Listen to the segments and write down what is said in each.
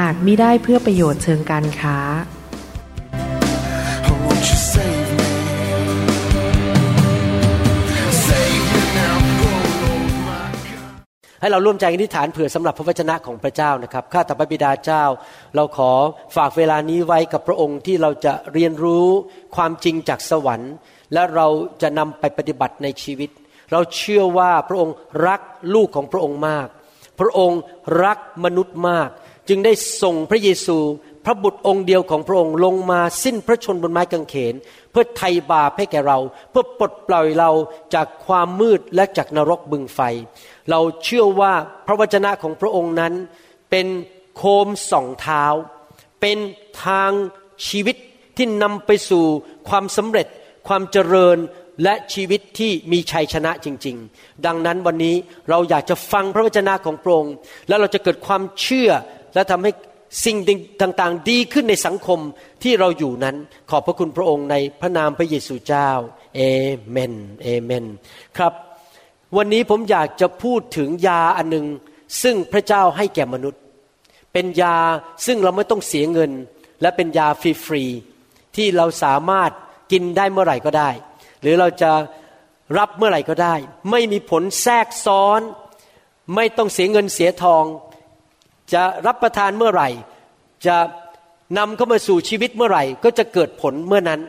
หากมิได้เพื่อประโยชน์เชิงการค้า Oh, won't you save me? Save me now, oh Lord my God. ให้เราร่วมใจกันอธิษฐานเผื่อสำหรับพระวจนะของพระเจ้านะครับ ข้าแต่พระบิดาเจ้า เราขอฝากเวลานี้ไว้กับพระองค์ที่เราจะเรียนรู้ความจริงจากสวรรค์ และเราจะนำไปปฏิบัติในชีวิต เราเชื่อว่าพระองค์รักลูกของพระองค์มาก พระองค์รักมนุษย์มาก จึงได้ส่งพระเยซู พระบุตรองค์เดียวของพระองค์ลงมาสิ้นพระชนบนไม้กางเขน เพื่อไถ่บาปให้แก่เรา เพื่อปลดปล่อยเราจากความมืดและจากนรกบึงไฟ เราเชื่อว่าพระวจนะของพระองค์นั้นเป็นโคมส่องเท้า เป็นทางชีวิตที่นำไปสู่ความสำเร็จ ความเจริญและชีวิตที่มีชัยชนะจริง ๆ ดังนั้นวันนี้เราอยากจะฟังพระวจนะของพระองค์แล้วเราจะเกิดความเชื่อ และทำให้สิ่งต่างๆ ดีขึ้นในสังคมที่เราอยู่นั้น ขอบพระคุณพระองค์ในพระนามพระเยซูเจ้าเอเมนเอเมนครับ วันนี้ผมอยากจะพูดถึงยาอันหนึ่งซึ่งพระเจ้าให้แก่มนุษย์ เป็นยาซึ่งเราไม่ต้องเสียเงิน และเป็นยาฟรีๆที่เราสามารถกินได้เมื่อไหร่ก็ได้ หรือเราจะรับเมื่อไหร่ก็ได้ ไม่มีผลแทรกซ้อน ไม่ต้องเสียเงินเสียทอง จะรับประทานเมื่อไหร่ จะนำเข้ามาสู่ชีวิตเมื่อไหร่ ก็จะเกิดผลเมื่อนั้น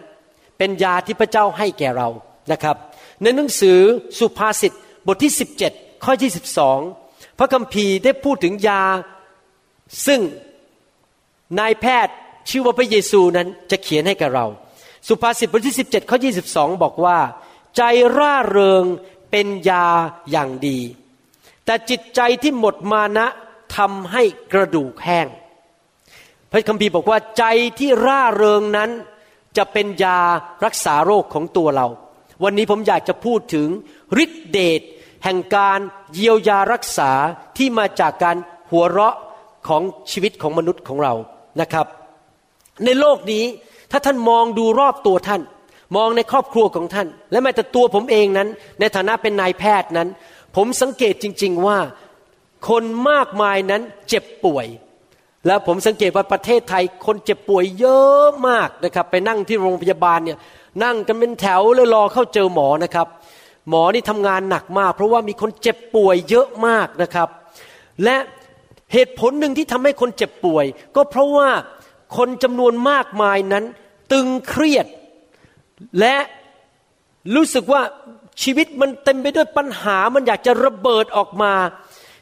เป็นยาที่พระเจ้าให้แก่เรานะครับ ในหนังสือสุภาษิตบทที่ 17 ข้อที่12 พระคัมภีร์ได้พูดถึงยา ซึ่งนายแพทย์ชื่อว่าพระเยซูนั้นจะเขียนให้กับเรา สุภาษิตบทที่ 17 ข้อ 22 บอกว่า ใจร่าเริงเป็นยาอย่างดี แต่จิตใจที่หมดมานะ ทำให้กระดูกแห้ง พระคัมภีร์บอกว่าใจที่ร่าเริงนั้น จะเป็นยารักษาโรคของตัวเรา วันนี้ผมอยากจะพูดถึงฤทธิเดชแห่งการเยียวยารักษาที่มาจากการหัวเราะของชีวิตของมนุษย์ของเรานะครับ ในโลกนี้ถ้าท่านมองดูรอบตัวท่าน มองในครอบครัวของท่าน และแม้แต่ตัวผมเองนั้น ในฐานะเป็นนายแพทย์นั้น ผมสังเกตจริง ๆ ว่า คนมากมายนั้นเจ็บป่วย แล้วผมสังเกตว่าประเทศไทยคนเจ็บป่วยเยอะมากนะครับ ไปนั่งที่โรงพยาบาลเนี่ยนั่งกันเป็นแถวเลยรอเข้าเจอหมอนะครับ หมอนี่ทำงานหนักมาก เพราะว่ามีคนเจ็บป่วยเยอะมากนะครับ และเหตุผลหนึ่งที่ทำให้คนเจ็บป่วย ก็เพราะว่าคนจำนวนมากมายนั้น ตึงเครียด และรู้สึกว่าชีวิตมันเต็มไปด้วยปัญหามันอยากจะระเบิดออกมา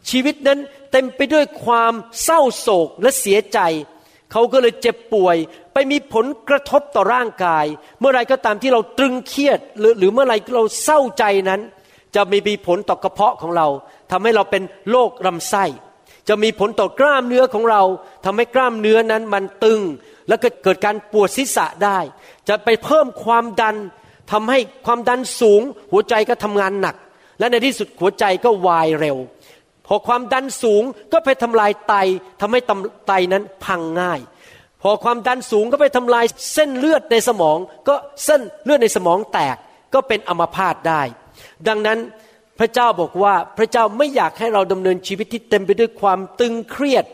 ชีวิตนั้นเต็มไปด้วยความเศร้าโศกและเสียใจ เขาก็เลยเจ็บป่วย ไปมีผลกระทบต่อร่างกาย เมื่อไรก็ตามที่เราตรึงเครียด หรือหรือเมื่อไรเราเศร้าใจนั้น จะมีมีผลต่อกระเพาะของเราทำให้เราเป็นโรคลำไส้ จะมีผลต่อกล้ามเนื้อของเราทำให้กล้ามเนื้อนั้นมันตึง แล้วก็เกิดการปวดศีรษะได้ จะไปเพิ่มความดันทำให้ความดันสูง หัวใจก็ทำงานหนัก และในที่สุดหัวใจก็วายเร็ว พอความดันสูงก็ไปทำลายไตทำให้ไตนั้นพังง่าย พอความดันสูงก็ไปทำลายเส้นเลือดในสมอง ก็เส้นเลือดในสมองแตกก็เป็นอัมพาตได้ ดังนั้นพระเจ้าบอกว่าพระเจ้าไม่อยากให้เราดำเนินชีวิตที่เต็มไปด้วยความตึงเครียด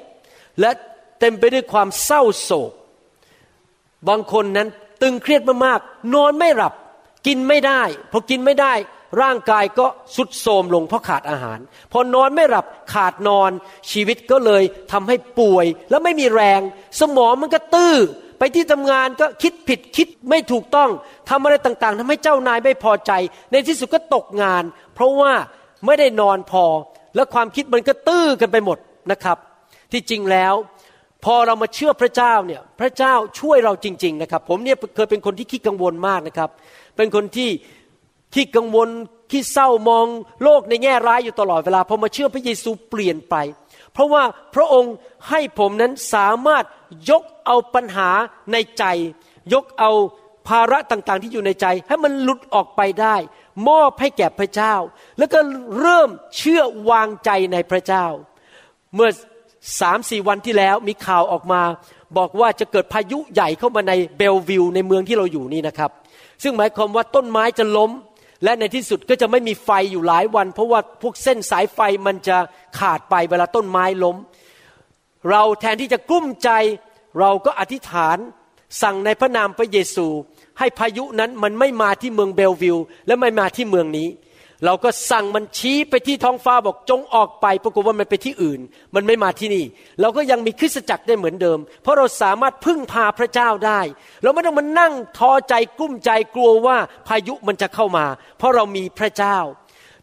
และเต็มไปด้วยความเศร้าโศก บางคนนั้นตึงเครียดมากๆนอนไม่หลับ กินไม่ได้ พอกินไม่ได้ ร่างกายก็สุดโทรมลงเพราะขาดอาหาร พอนอนไม่หลับขาดนอนชีวิตก็เลยทำให้ป่วย แล้วไม่มีแรง สมองมันก็ตื้อไปที่ทำงานก็คิดผิดคิดไม่ถูกต้องทำอะไรต่างๆทำให้เจ้านายไม่พอใจ ในที่สุดก็ตกงาน เพราะว่าไม่ได้นอนพอ แล้วความคิดมันก็ตื้อกันไปหมดนะครับ ที่จริงแล้วพอเรามาเชื่อพระเจ้าเนี่ยพระเจ้าช่วยเราจริง ๆ นะครับ ผมเนี่ยเคยเป็นคนที่ขี้กังวลมากนะครับ เป็นคนที่ ขี้กังวลขี้เศร้ามองโลกในแง่ร้ายอยู่ตลอดเวลาพอมาเชื่อพระเยซูเปลี่ยนไป เพราะว่าพระองค์ให้ผมนั้นสามารถยกเอาปัญหาในใจ ยกเอาภาระต่างๆ ที่อยู่ในใจ ให้มันหลุดออกไปได้ มอบให้แก่พระเจ้า แล้วก็เริ่มเชื่อวางใจในพระเจ้า เมื่อสามสี่วันที่แล้วมีข่าวออกมา บอกว่าจะเกิดพายุใหญ่เข้ามาในเบลวิวในเมืองที่เราอยู่นี่นะครับ ซึ่งหมายความว่าต้นไม้จะล้ม และในที่สุดก็จะไม่มีไฟอยู่หลายวัน เพราะว่าพวกเส้นสายไฟมันจะขาดไปเวลาต้นไม้ล้ม เราแทนที่จะกุ้มใจเราก็อธิษฐานสั่งในพระนามพระเยซู ให้พายุนั้นมันไม่มาที่เมืองเบลวิวและไม่มาที่เมืองนี้ เราก็สั่งมันชี้ไปที่ท้องฟ้าบอกจงออกไปปรากฏว่ามันไปที่อื่น มันไม่มาที่นี่ เราก็ยังมีคริสตจักรได้เหมือนเดิม เพราะเราสามารถพึ่งพาพระเจ้าได้ เราไม่ต้องมานั่งท้อใจกลุ้มใจกลัวว่าพายุมันจะเข้ามา เพราะเรามีพระเจ้า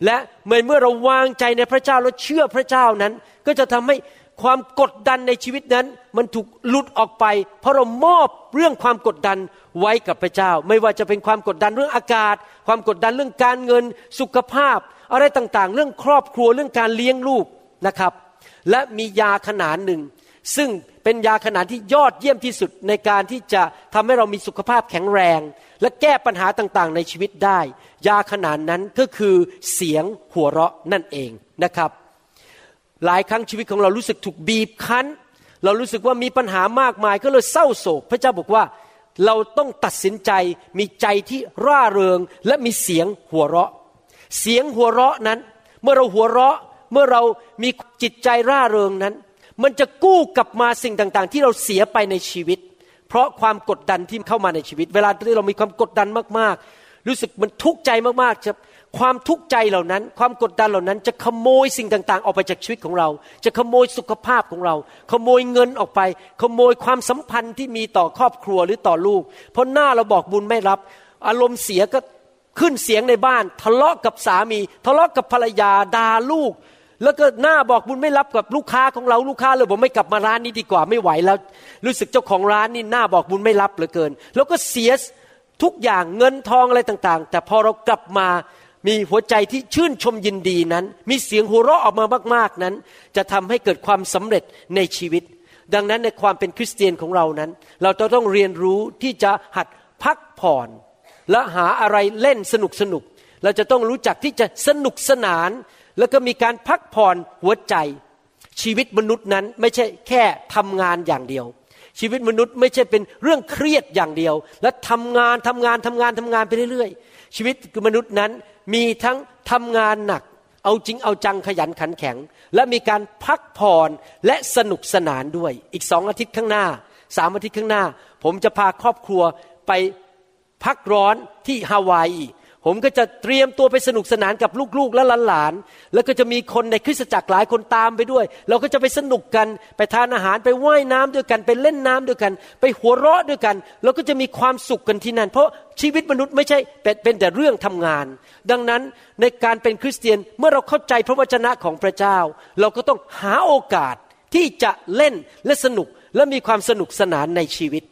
และเมื่อเมื่อเราวางใจในพระเจ้าและเชื่อพระเจ้านั้น ก็จะทำให้ความกดดันในชีวิตนั้น มันถูกหลุดออกไป เพราะเรามอบเรื่องความกดดัน ไว้กับพระเจ้า ไม่ว่าจะเป็นความกดดันเรื่องอากาศ ความกดดันเรื่องการเงิน สุขภาพ อะไรต่างๆ เรื่องครอบครัวเรื่องการเลี้ยงลูกนะครับ และมียาขนานหนึ่ง ซึ่งเป็นยาขนานที่ยอดเยี่ยมที่สุดในการที่จะทำให้เรามีสุขภาพแข็งแรง และแก้ปัญหาต่างๆ ในชีวิตได้ ยาขนานนั้นก็คือเสียงหัวเราะนั่นเองนะครับ หลายครั้งชีวิตของเรารู้สึกถูกบีบคั้น เรารู้สึกว่ามีปัญหามากมายก็เลยเศร้าโศก พระเจ้าบอกว่า เราต้องตัดสินใจมีใจที่ร่าเริงและมีเสียงหัวเราะ เสียงหัวเราะนั้น เมื่อเราหัวเราะเมื่อเรามีจิตใจร่าเริงนั้น มันจะกู้กลับมาสิ่งต่างๆ ที่เราเสียไปในชีวิต เพราะความกดดันที่เข้ามาในชีวิต เวลาที่เรามีความกดดันมากๆ รู้สึกมันทุกข์ใจมากๆจะ ความทุกข์ใจเหล่านั้น ความกดดันเหล่านั้นจะขโมยสิ่งต่าง ๆ ออกไปจากชีวิตของเรา จะขโมยสุขภาพของเรา ขโมยเงินออกไป ขโมยความสัมพันธ์ที่มีต่อครอบครัวหรือต่อลูก เพราะหน้าเราบอกบุญไม่รับ อารมณ์เสียก็ขึ้นเสียงในบ้าน ทะเลาะกับสามี ทะเลาะกับภรรยาด่าลูก แล้วก็หน้าบอกบุญไม่รับกับลูกค้าของเราลูกค้าเลยบอกไม่กลับมาร้านนี้ดีกว่าไม่ไหวแล้ว รู้สึกเจ้าของร้านนี่หน้าบอกบุญไม่รับเหลือเกิน แล้วก็เสียทุกอย่างเงินทองอะไรต่างๆ แต่พอเรากลับมา มีหัวใจที่ชื่นชมยินดีนั้น มีเสียงหัวเราะออกมามากๆนั้น จะทำให้เกิดความสำเร็จในชีวิต ดังนั้นในความเป็นคริสเตียนของเรานั้น เราจะต้องเรียนรู้ที่จะหัดพักผ่อน และหาอะไรเล่นสนุกสนุก เราจะต้องรู้จักที่จะสนุกสนาน แล้วก็มีการพักผ่อนหัวใจ ชีวิตมนุษย์นั้นไม่ใช่แค่ทำงานอย่างเดียวชีวิตมนุษย์ไม่ใช่เป็นเรื่องเครียดอย่างเดียว และทำงานทำงานทำงานทำงานไปเรื่อยๆ ชีวิตมนุษย์นั้น มีทั้งทำงานหนัก เอาจริงเอาจังขยันขันแข็ง และมีการพักผ่อนและสนุกสนานด้วย อีกสองอาทิตย์ข้างหน้าสามอาทิตย์ข้างหน้า ผมจะพาครอบครัวไปพักร้อนที่ฮาวายอีก ผมก็จะเตรียมตัวไปสนุกสนานกับลูกๆและหลานๆ แล้วก็จะมีคนในคริสตจักรหลายคนตามไปด้วย เราก็จะไปสนุกกันไปทานอาหารไปว่ายน้ำด้วยกัน ไปเล่นน้ำด้วยกัน ไปหัวเราะด้วยกันเราก็จะมีความสุขกันที่นั่น เพราะชีวิตมนุษย์ไม่ใช่เป็นแต่เรื่องทำงาน ดังนั้นในการเป็นคริสเตียนเมื่อเราเข้าใจพระวจนะของพระเจ้า เราก็ต้องหาโอกาสที่จะเล่นและสนุกและมีความสนุกสนานในชีวิต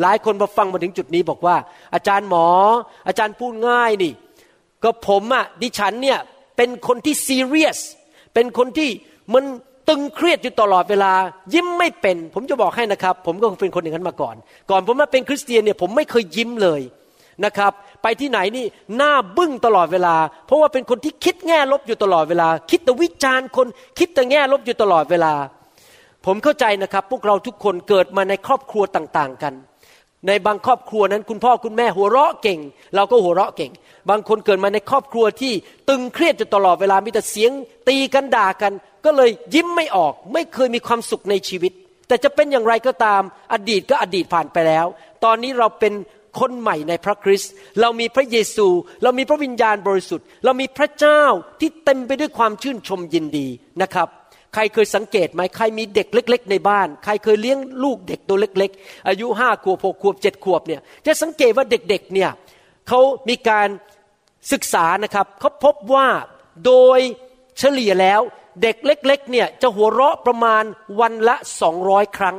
หลายคนมาฟังมาถึงจุดนี้บอกว่า อาจารย์หมอ อาจารย์พูดง่ายนี่ ก็ผมอะ่ะดิฉันเนี่ยเป็นคนที่ซีเรียสเป็นคนที่มันตึงเครียดอยู่ตลอดเวลา ยิ้มไม่เป็น ผมจะบอกให้นะครับ ผมก็เป็นคนอย่างนั้นมาก่อน ก่อนผมมาเป็นคริสเตียนเนี่ยผมไม่เคยยิ้มเลยนะครับ ไปที่ไหนนี่หน้าบึ้งตลอดเวลา เพราะว่าเป็นคนที่คิดแง่ลบอยู่ตลอดเวลา คิดแต่วิจารณ์คนคิดแต่แง่ลบอยู่ตลอดเวลา ผมเข้าใจนะครับ พวกเราทุกคนเกิดมาในครอบครัวต่าง ๆ กัน ในบางครอบครัวนั้นคุณพ่อคุณแม่หัวเราะเก่ง เราก็หัวเราะเก่ง บางคนเกิดมาในครอบครัวที่ตึงเครียดอยู่ตลอดเวลามีแต่เสียงตีกันด่ากัน ก็เลยยิ้มไม่ออก ไม่เคยมีความสุขในชีวิต แต่จะเป็นอย่างไรก็ตาม อดีตก็อดีตผ่านไปแล้ว ตอนนี้เราเป็นคนใหม่ในพระคริสต์เรามีพระเยซู เรามีพระวิญญาณบริสุทธิ์ เรามีพระเจ้าที่เต็มไปด้วยความชื่นชมยินดีนะครับ ใครเคยสังเกตไหมใครมีเด็กเล็ก ๆ ในบ้าน ใครเคยเลี้ยงลูกเด็กตัวเล็ก ๆ อายุห้าขวบหกขวบเจ็ดขวบเนี่ยจะสังเกตว่าเด็กๆเนี่ยเขามีการศึกษานะครับเขาพบว่าโดยเฉลี่ยแล้วเด็กเล็กๆเนี่ยจะหัวเราะประมาณวันละสองร้อยครั้ง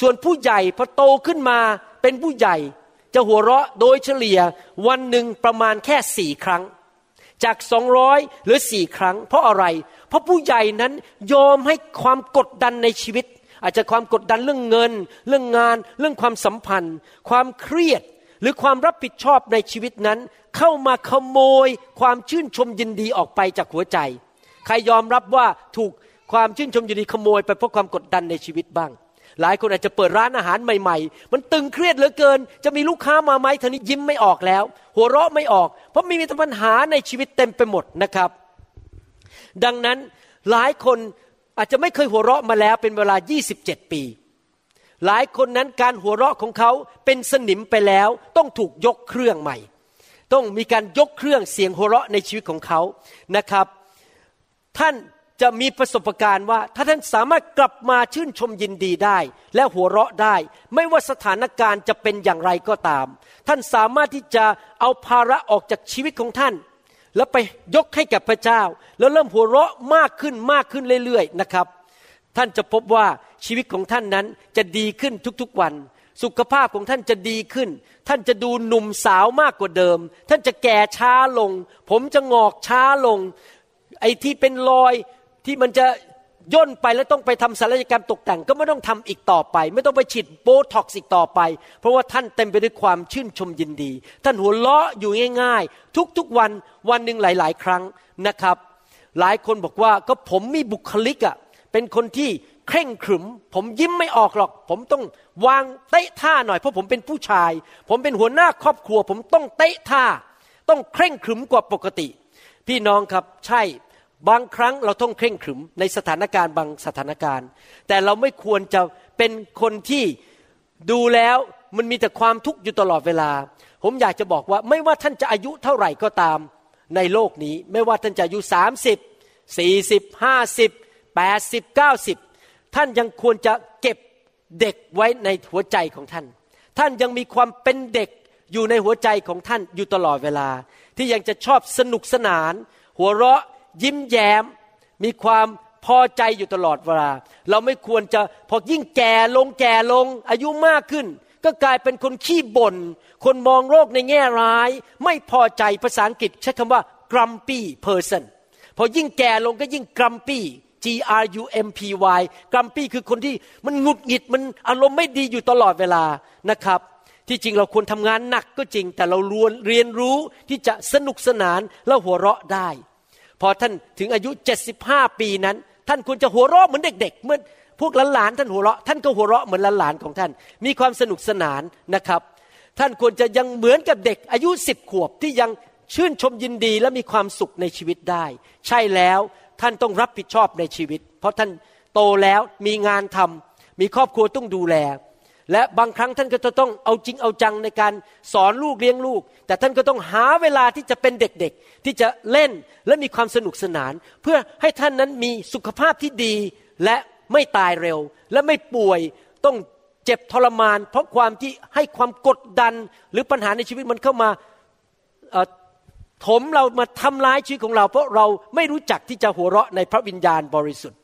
ส่วนผู้ใหญ่พอโตขึ้นมาเป็นผู้ใหญ่ จะหัวเราะโดยเฉลี่ยวันหนึ่งประมาณแค่สี่ครั้ง จากสองร้อยหรือสี่ครั้ง เพราะอะไร เพราะผู้ใหญ่นั้นยอมให้ความกดดันในชีวิต อาจจะความกดดันเรื่องเงิน เรื่องงาน เรื่องความสัมพันธ์ ความเครียดหรือความรับผิดชอบในชีวิตนั้น เข้ามาขโมยความชื่นชมยินดีออกไปจากหัวใจ ใครยอมรับว่าถูกความชื่นชมยินดีขโมยไปเพราะความกดดันในชีวิตบ้าง หลายคนอาจจะเปิดร้านอาหารใหม่ ๆ มันตึงเครียดเหลือเกิน จะมีลูกค้ามาไหมทีนี้ยิ้มไม่ออกแล้ว หัวเราะไม่ออก เพราะมีมีปัญหาในชีวิตเต็มไปหมดนะครับ ดังนั้นหลายคนอาจจะไม่เคยหัวเราะมาแล้วเป็นเวลา 27 ปี หลายคนนั้นการหัวเราะของเขาเป็นสนิมไปแล้ว ต้องถูกยกเครื่องใหม่ ต้องมีการยกเครื่องเสียงหัวเราะในชีวิตของเขานะครับ ท่าน จะมีประสบการณ์ว่า ถ้าท่านสามารถกลับมาชื่นชมยินดีได้ และหัวเราะได้ ไม่ว่าสถานการณ์จะเป็นอย่างไรก็ตาม ท่านสามารถที่จะเอาภาระออกจากชีวิตของท่าน แล้วไปยกให้กับพระเจ้า แล้วเริ่มหัวเราะมากขึ้นมากขึ้นเรื่อยๆนะครับ ท่านจะพบว่าชีวิตของท่านนั้นจะดีขึ้นทุกๆวัน สุขภาพของท่านจะดีขึ้น ท่านจะดูหนุ่มสาวมากกว่าเดิม ท่านจะแก่ช้าลง ผมจะงอกช้าลง ไอ้ที่เป็นรอย ที่มันจะย่นไปแล้วต้องไปทำศัลยกรรมตกแต่งก็ไม่ต้องทำอีกต่อไป ไม่ต้องไปฉีดโบท็อกซ์อีกต่อไป เพราะว่าท่านเต็มไปด้วยความชื่นชมยินดี ท่านหัวเราะอยู่ง่าย ๆ ทุกๆวันวันหนึ่งหลาย ๆ ครั้งนะครับ หลายคนบอกว่าก็ผมมีบุคลิกอะ่ะเป็นคนที่เคร่งขรึม ผมยิ้มไม่ออกหรอก ผมต้องวางเตะท่าหน่อยเพราะผมเป็นผู้ชาย ผมเป็นหัวหน้าครอบครัว ผมต้องเตะท่า ต้องเคร่งขรึมกว่าปกติ พี่น้องครับใช่ บางครั้งเราต้องเคร่งขรึมในสถานการณ์บางสถานการณ์ แต่เราไม่ควรจะเป็นคนที่ดูแล้วมันมีแต่ความทุกข์อยู่ตลอดเวลา ผมอยากจะบอกว่าไม่ว่าท่านจะอายุเท่าไหร่ก็ตามในโลกนี้ ไม่ว่าท่านจะอายุ 30 40 50 80 90 ท่านยังควรจะเก็บเด็กไว้ในหัวใจของท่าน ท่านยังมีความเป็นเด็กอยู่ในหัวใจของท่านอยู่ตลอดเวลา ที่ยังจะชอบสนุกสนาน หัวเราะ ยิ้มแย้ม มีความพอใจอยู่ตลอดเวลา เราไม่ควรจะพอยิ่งแก่ลงแก่ลงอายุมากขึ้น ก็กลายเป็นคนขี้บน่นคนมองโลกในแง่ร้าย ไม่พอใจภาษาอังกฤษใช้คำว่า grumpy person พอยิ่งแก่ลงก็ยิ่ง grumpy G R U M P Y grumpy คือคนที่มันหงุดหงิดมันอารมณ์ไม่ดีอยู่ตลอดเวลานะครับ ที่จริงเราควรทำงานหนักก็จริง แต่เราเรียนรู้ที่จะสนุกสนานและหัวเราะได้ พอท่านถึงอายุ 75 ปีนั้น ท่านควรจะหัวเราะเหมือนเด็ก ๆเมื่อพวกหลานๆท่านหัวเราะท่านก็หัวเราะเหมือนหลานๆของท่าน มีความสนุกสนานนะครับ ท่านควรจะยังเหมือนกับเด็กอายุสิบขวบที่ยังชื่นชมยินดีและมีความสุขในชีวิตได้ ใช่แล้วท่านต้องรับผิดชอบในชีวิต เพราะท่านโตแล้วมีงานทำมีครอบครัวต้องดูแล และบางครั้งท่านก็จะต้องเอาจริงเอาจังในการสอนลูกเลี้ยงลูก แต่ท่านก็ต้องหาเวลาที่จะเป็นเด็กๆ ที่จะเล่นและมีความสนุกสนาน เพื่อให้ท่านนั้นมีสุขภาพที่ดีและไม่ตายเร็ว และไม่ป่วยต้องเจ็บทรมาน เพราะความที่ให้ความกดดันหรือปัญหาในชีวิตมันเข้ามาถมเรามาทำร้ายชีวิตของเรา เพราะเราไม่รู้จักที่จะหัวเราะในพระวิญญาณบริสุทธิ์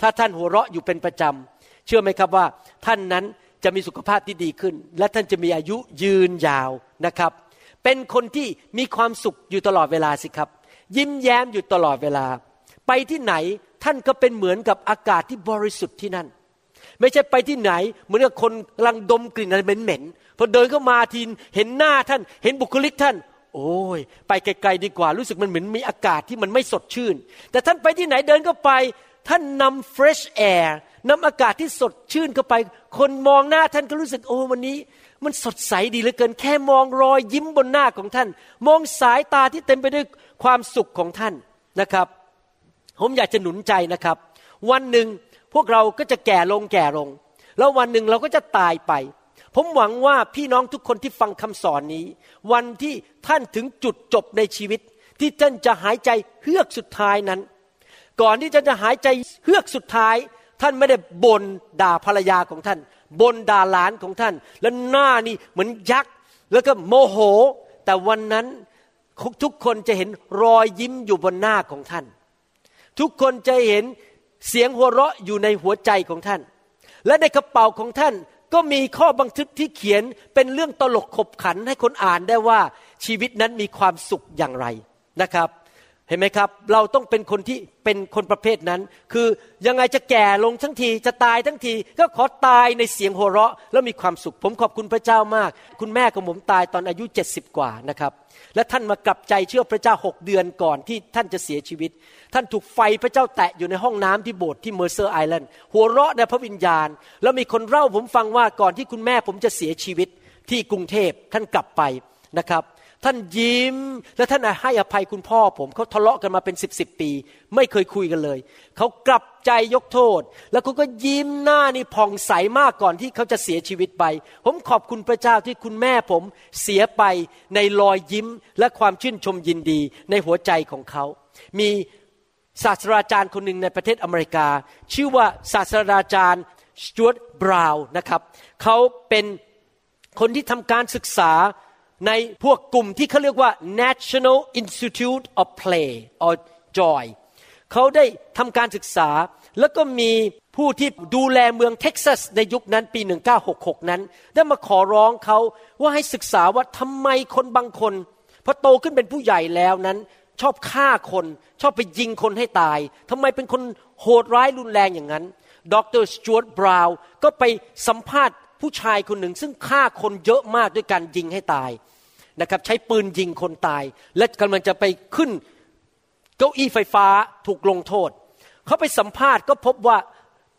ถ้าท่านหัวเราะอยู่เป็นประจำเชื่อไหมครับว่าท่านนั้น จะมีสุขภาพที่ดีขึ้น และท่านจะมีอายุยืนยาวนะครับ เป็นคนที่มีความสุขอยู่ตลอดเวลาสิครับ ยิ้มแย้มอยู่ตลอดเวลา ไปที่ไหนท่านก็เป็นเหมือนกับอากาศที่บริสุทธิ์ที่นั่น ไม่ใช่ไปที่ไหนเหมือนกับคนกำลังดมกลิ่นอะไรเหม็นๆพอเดินเข้ามาทีเห็นหน้าท่าน เห็นบุคลิกท่าน โอ้ย ไปไกลๆดีกว่า รู้สึกมันเหมือนมีอากาศที่มันไม่สดชื่น แต่ท่านไปที่ไหนเดินเข้าไป ท่านนำ fresh air นำอากาศที่สดชื่นเข้าไป คนมองหน้าท่านก็รู้สึกโอ้วันนี้ มันสดใสดีเหลือเกิน แค่มองรอยยิ้มบนหน้าของท่าน มองสายตาที่เต็มไปด้วยความสุขของท่านนะครับ ผมอยากจะหนุนใจนะครับ วันหนึ่งพวกเราก็จะแก่ลงแก่ลง แล้ววันหนึ่งเราก็จะตายไป ผมหวังว่าพี่น้องทุกคนที่ฟังคำสอนนี้ วันที่ท่านถึงจุดจบในชีวิต ที่ท่านจะหายใจเฮือกสุดท้ายนั้น ก่อนที่ท่านจะหายใจเฮือกสุดท้าย ท่านไม่ได้บ่นด่าภรรยาของท่านบ่นด่าหลานของท่าน แล้วหน้านี่เหมือนยักษ์แล้วก็โมโห แต่วันนั้นทุกคนจะเห็นรอยยิ้มอยู่บนหน้าของท่าน ทุกคนจะเห็นเสียงหัวเราะอยู่ในหัวใจของท่าน และในกระเป๋าของท่านก็มีข้อบันทึกที่เขียนเป็นเรื่องตลกขบขันให้คนอ่านได้ว่าชีวิตนั้นมีความสุขอย่างไรนะครับ เห็นไหมครับ เราต้องเป็นคนที่เป็นคนประเภทนั้น คือยังไงจะแก่ลงทั้งทีจะตายทั้งที ก็ขอตายในเสียงหัวเราะ แล้วมีความสุข ผมขอบคุณพระเจ้ามาก คุณแม่ของผมตายตอนอายุ 70 กว่านะครับ และท่านมากลับใจเชื่อพระเจ้าหกเดือนก่อนที่ท่านจะเสียชีวิต ท่านถูกไฟพระเจ้าแตะอยู่ในห้องน้ำที่โบสถ์ที่เมอร์เซอร์ไอแลนด์หัวเราะในพระวิญญาณ แล้วมีคนเล่าผมฟังว่าก่อนที่คุณแม่ผมจะเสียชีวิตที่กรุงเทพท่านกลับไปนะครับ ท่านยิ้ม และท่านให้อภัยคุณพ่อผมเขาทะเลาะกันมาเป็นสิบสิบปี ไม่เคยคุยกันเลย เขากลับใจยกโทษ แล้วเขาก็ยิ้มหน้านี่ผ่องใสมากก่อนที่เขาจะเสียชีวิตไป ผมขอบคุณพระเจ้าที่คุณแม่ผมเสียไปในรอยยิ้มและความชื่นชมยินดีในหัวใจของเขา มีศาสตราจารย์คนหนึ่งในประเทศอเมริกา ชื่อว่าศาสตราจารย์สจวตบราวน์นะครับเขาเป็นคนที่ทำการศึกษา ในพวกกลุ่มที่เขาเรียกว่า National Institute of Play or Joy เขาได้ทำการศึกษา แล้วก็มีผู้ที่ดูแลเมืองเท็กซัสในยุคนั้นปี 1966 นั้น ได้มาขอร้องเขาว่าให้ศึกษาว่าทำไมคนบางคนพอโตขึ้นเป็นผู้ใหญ่แล้วนั้นชอบฆ่าคน ชอบไปยิงคนให้ตาย ทำไมเป็นคนโหดร้ายรุนแรงอย่างนั้น ดรสจวตบราวน์ก็ไปสัมภาษณ์ ผู้ชายคนหนึ่งซึ่งฆ่าคนเยอะมากด้วยการยิงให้ตายนะครับใช้ปืนยิงคนตาย และกำลังจะไปขึ้นเก้าอี้ไฟฟ้าถูกลงโทษ เขาไปสัมภาษณ์ก็พบว่า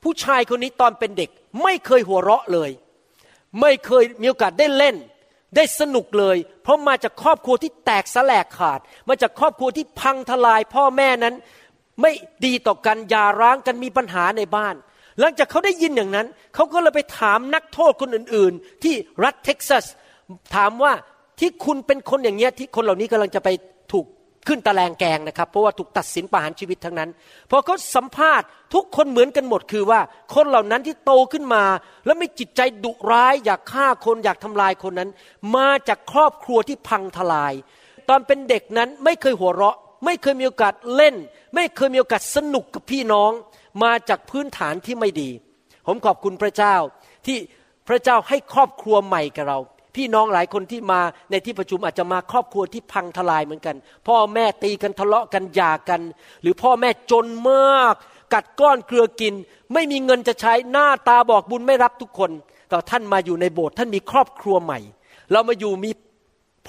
ผู้ชายคนนี้ตอนเป็นเด็ก ไม่เคยหัวเราะเลย ไม่เคยมีโอกาสได้เล่น ได้สนุกเลย เพราะมาจากครอบครัวที่แตกสลายขาด มาจากครอบครัวที่พังทลายพ่อแม่นั้น ไม่ดีต่อกันหย่าร้างกันมีปัญหาในบ้าน หลังจากเขาได้ยินอย่างนั้น เขาก็เลยไปถามนักโทษคนอื่น ๆ ที่รัฐเท็กซัส ถามว่าที่คุณเป็นคนอย่างเงี้ยที่คนเหล่านี้กำลังจะไปถูกขึ้นตะแลงแกงนะครับ เพราะว่าถูกตัดสินประหารชีวิตทั้งนั้นพอเขาสัมภาษณ์ทุกคนเหมือนกันหมดคือว่า คนเหล่านั้นที่โตขึ้นมา แล้วไม่จิตใจดุร้าย อยากฆ่าคนอยากทำลายคนนั้น มาจากครอบครัวที่พังทลาย ตอนเป็นเด็กนั้นไม่เคยหัวเราะ ไม่เคยมีโอกาสเล่น ไม่เคยมีโอกาสสนุกกับพี่น้อง มาจากพื้นฐานที่ไม่ดี ผมขอบคุณพระเจ้าที่พระเจ้าให้ครอบครัวใหม่กับเรา พี่น้องหลายคนที่มาในที่ประชุมอาจจะมาครอบครัวที่พังทลายเหมือนกัน พ่อแม่ตีกันทะเลาะกันหย่ากัน หรือพ่อแม่จนมาก กัดก้อนเกลือกิน ไม่มีเงินจะใช้หน้าตาบอกบุญไม่รับทุกคนแต่ท่านมาอยู่ในโบสถ์ท่านมีครอบครัวใหม่ เรามาอยู่มี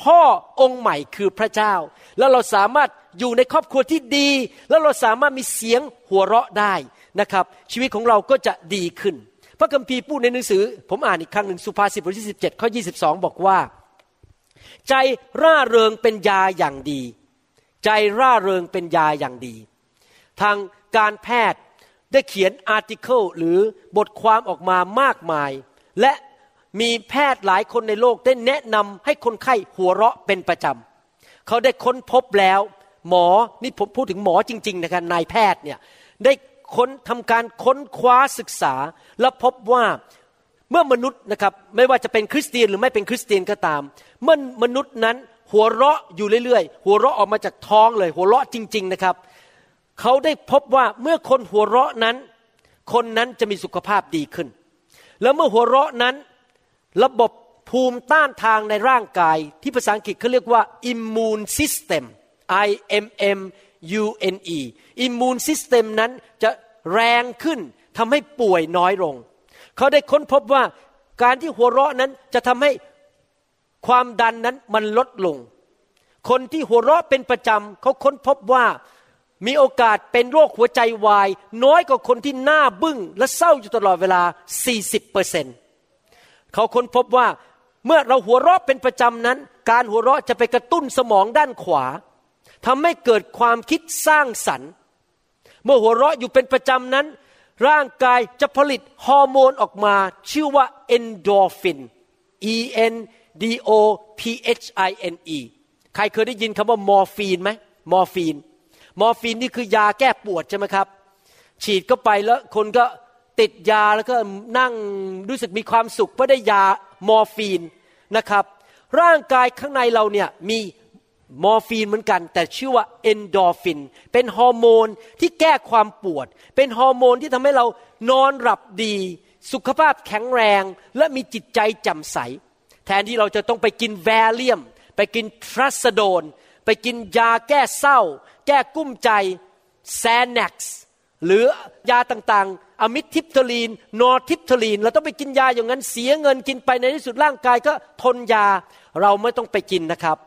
พ่อองค์ใหม่คือพระเจ้า แล้วเราสามารถอยู่ในครอบครัวที่ดี แล้วเราสามารถมีเสียงหัวเราะได้นะครับ ชีวิตของเราก็จะดีขึ้น พระคัมภีร์พูดในหนังสือ ผมอ่านอีกครั้งหนึ่งสุภาษิตบทที่ 17 ข้อ 22 บอกว่า ใจร่าเริงเป็นยาอย่างดี ใจร่าเริงเป็นยาอย่างดี ทางการแพทย์ได้เขียนอาร์ติเคิลหรือบทความออกมามากมาย และ มีแพทย์หลายคนในโลกได้แนะนำให้คนไข้หัวเราะเป็นประจำเขาได้ค้นพบแล้ว หมอนี่ผมพูดถึงหมอจริง ๆ นะครับนายแพทย์เนี่ยได้ค้นทำการค้นคว้าศึกษา และพบว่าเมื่อมนุษย์นะครับไม่ว่าจะเป็นคริสเตียนหรือไม่เป็นคริสเตียนก็ตาม เมื่อมนุษย์นั้นหัวเราะอยู่เรื่อยๆ หัวเราะออกมาจากท้องเลย หัวเราะจริง ๆนะครับ เขาได้พบว่าเมื่อคนหัวเราะนั้น คนนั้นจะมีสุขภาพดีขึ้น แล้วเมื่อหัวเราะนั้น ระบบภูมิต้านทางในร่างกาย ที่ภาษาอังกฤษเขาเรียกว่า immune system I M M U N E immune system นั้นจะแรงขึ้นทำให้ป่วยน้อยลง เขาได้ค้นพบว่าการที่หัวเราะนั้นจะทำให้ความดันนั้นมันลดลง คนที่หัวเราะเป็นประจำเขาค้นพบว่ามีโอกาสเป็นโรคหัวใจวาย น้อยกว่าคนที่หน้าบึ้งและเศร้าอยู่ตลอดเวลา 40เปอร์เซ็นต์ เขาค้นพบว่าเมื่อเราหัวเราะเป็นประจำนั้น การหัวเราะจะไปกระตุ้นสมองด้านขวาทำให้เกิดความคิดสร้างสรรค์ เมื่อหัวเราะอยู่เป็นประจำนั้น ร่างกายจะผลิตฮอร์โมนออกมา ชื่อว่า endorphin E N D O P H I N E ใครเคยได้ยินคำว่ามอร์ฟีนไหมมอร์ฟีน มอร์ฟีนนี่คือยาแก้ปวดใช่ไหมครับ ฉีดเข้าไปแล้วคนก็ ติดยาแล้วก็นั่งรู้สึกมีความสุขเพราะได้ยามอร์ฟีนนะครับ ร่างกายข้างในเราเนี่ยมีมอร์ฟีนเหมือนกัน แต่ชื่อว่าเอนโดฟิน เป็นฮอร์โมนที่แก้ความปวด เป็นฮอร์โมนที่ทำให้เรานอนหลับดี สุขภาพแข็งแรง และมีจิตใจแจ่มใส แทนที่เราจะต้องไปกิน Valium ไปกิน Trazodone ไปกินยาแก้เศร้า แก้กลุ้มใจ Xanax หรือยาต่างๆอะมิทิปทลีน นอทิปทลีน เราต้องไปกินยาอย่างนั้นเสียเงินกินไปในที่สุดร่างกายก็ทนยาเราไม่ต้องไปกินนะครับ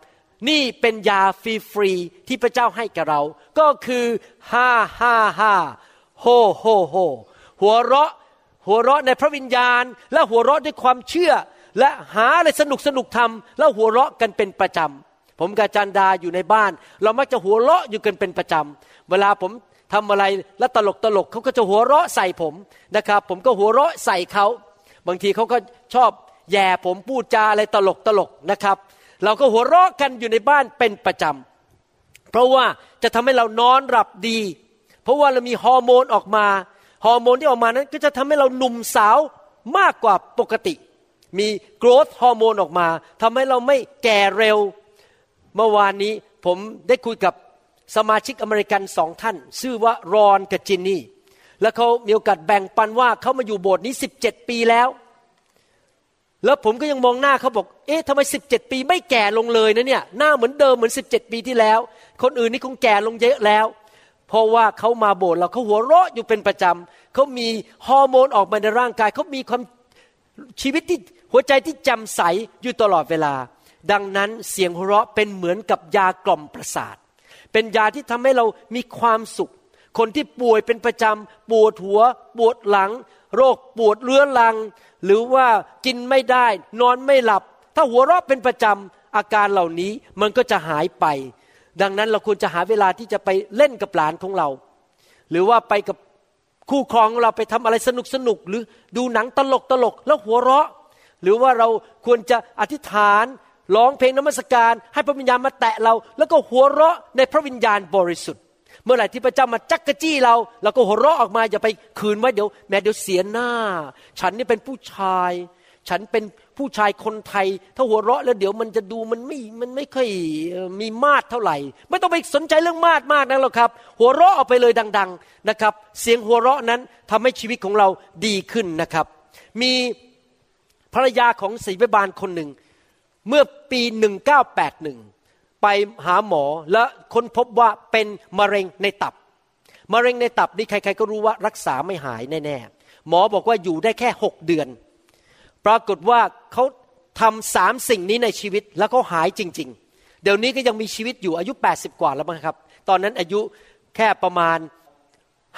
นี่เป็นยาฟรีๆที่พระเจ้าให้กับเรา ก็คือห้าห้าห้าโฮโฮโฮหัวเราะหัวเราะในพระวิญญาณ และหัวเราะด้วยความเชื่อ และหาอะไรสนุกสนุกทำแล้วหัวเราะกันเป็นประจำผมกับจันดาอยู่ในบ้าน เรามักจะหัวเราะอยู่กันเป็นประจำเวลาผม ทำอะไรแล้วตลกตลกเขาก็จะหัวเราะใส่ผมนะครับ ผมก็หัวเราะใส่เขาบางทีเขาก็ชอบแย่ผมพูดจาอะไรตลกตลกนะครับ เราก็หัวเราะกันอยู่ในบ้านเป็นประจำเพราะว่าจะทำให้เรานอนหลับดี เพราะว่าเรามีฮอร์โมนออกมาฮอร์โมนที่ออกมานั้นก็จะทำให้เราหนุ่มสาวมากกว่าปกติ มีโกรทฮอร์โมนออกมาทำให้เราไม่แก่เร็ว เมื่อวานนี้ผมได้คุยกับ สมาชิกอเมริกันสองท่าน ชื่อว่ารอนกับจินนี่ แล้วเขามีโอกาสแบ่งปันว่าเขามาอยู่โบสถ์นี้ 17 ปีแล้ว แล้วผมก็ยังมองหน้าเขาบอก เอ๊ะทำไม 17 ปีไม่แก่ลงเลยนะเนี่ยหน้าเหมือนเดิมเหมือน 17 ปีที่แล้ว คนอื่นนี่คงแก่ลงเยอะแล้ว เพราะว่าเขามาโบสถ์เราเขาหัวเราะอยู่เป็นประจำเขามีฮอร์โมนออกมาในร่างกายเขามีความชีวิตที่หัวใจที่จำใสอยู่ตลอดเวลา ดังนั้นเสียงหัวเราะเป็นเหมือนกับยากล่อมประสาท เป็นยาที่ทำให้เรามีความสุข คนที่ป่วยเป็นประจำปวดหัว ปวดหลัง โรคปวดเรื้อรัง หรือว่ากินไม่ได้ นอนไม่หลับ ถ้าหัวเราะเป็นประจำอาการเหล่านี้มันก็จะหายไป ดังนั้นเราควรจะหาเวลาที่จะไปเล่นกับหลานของเรา หรือว่าไปกับคู่ครองเราไปทำอะไรสนุกสนุกหรือดูหนังตลกตลกแล้วหัวเราะ หรือว่าเราควรจะอธิษฐาน ร้องเพลงนมัสการให้พระวิญญาณมาแตะเรา แล้วก็หัวเราะในพระวิญญาณบริสุทธิ์ เมื่อไหร่ที่พระเจ้ามาจักกะจี้เราเราก็หัวเราะออกมาอย่าไปคืนไว้เดี๋ยวแม้เดี๋ยวเสียหน้า ฉันนี่เป็นผู้ชาย ฉันเป็นผู้ชายคนไทย ถ้าหัวเราะแล้วเดี๋ยวมันจะดูมันไม่มันไม่ค่อยมีมาดเท่าไหร่ ไม่ต้องไปสนใจเรื่องมาดมากนักหรอกครับ หัวเราะออกไปเลยดัง ๆนะครับ เสียงหัวเราะนั้นทำให้ชีวิตของเราดีขึ้นนะครับ มีภรรยาของศรีวิบาลคนหนึ่ง เมื่อปี 1981 ไปหาหมอและค้นพบว่าเป็นมะเร็งในตับ มะเร็งในตับนี่ใครๆก็รู้ว่ารักษาไม่หายแน่ๆ หมอบอกว่าอยู่ได้แค่ 6 เดือน ปรากฏว่าเขาทำสามสิ่งนี้ในชีวิตแล้วเขาหายจริง ๆ เดี๋ยวนี้ก็ยังมีชีวิตอยู่อายุ 80 กว่าแล้วมั้งครับ ตอนนั้นอายุแค่ประมาณ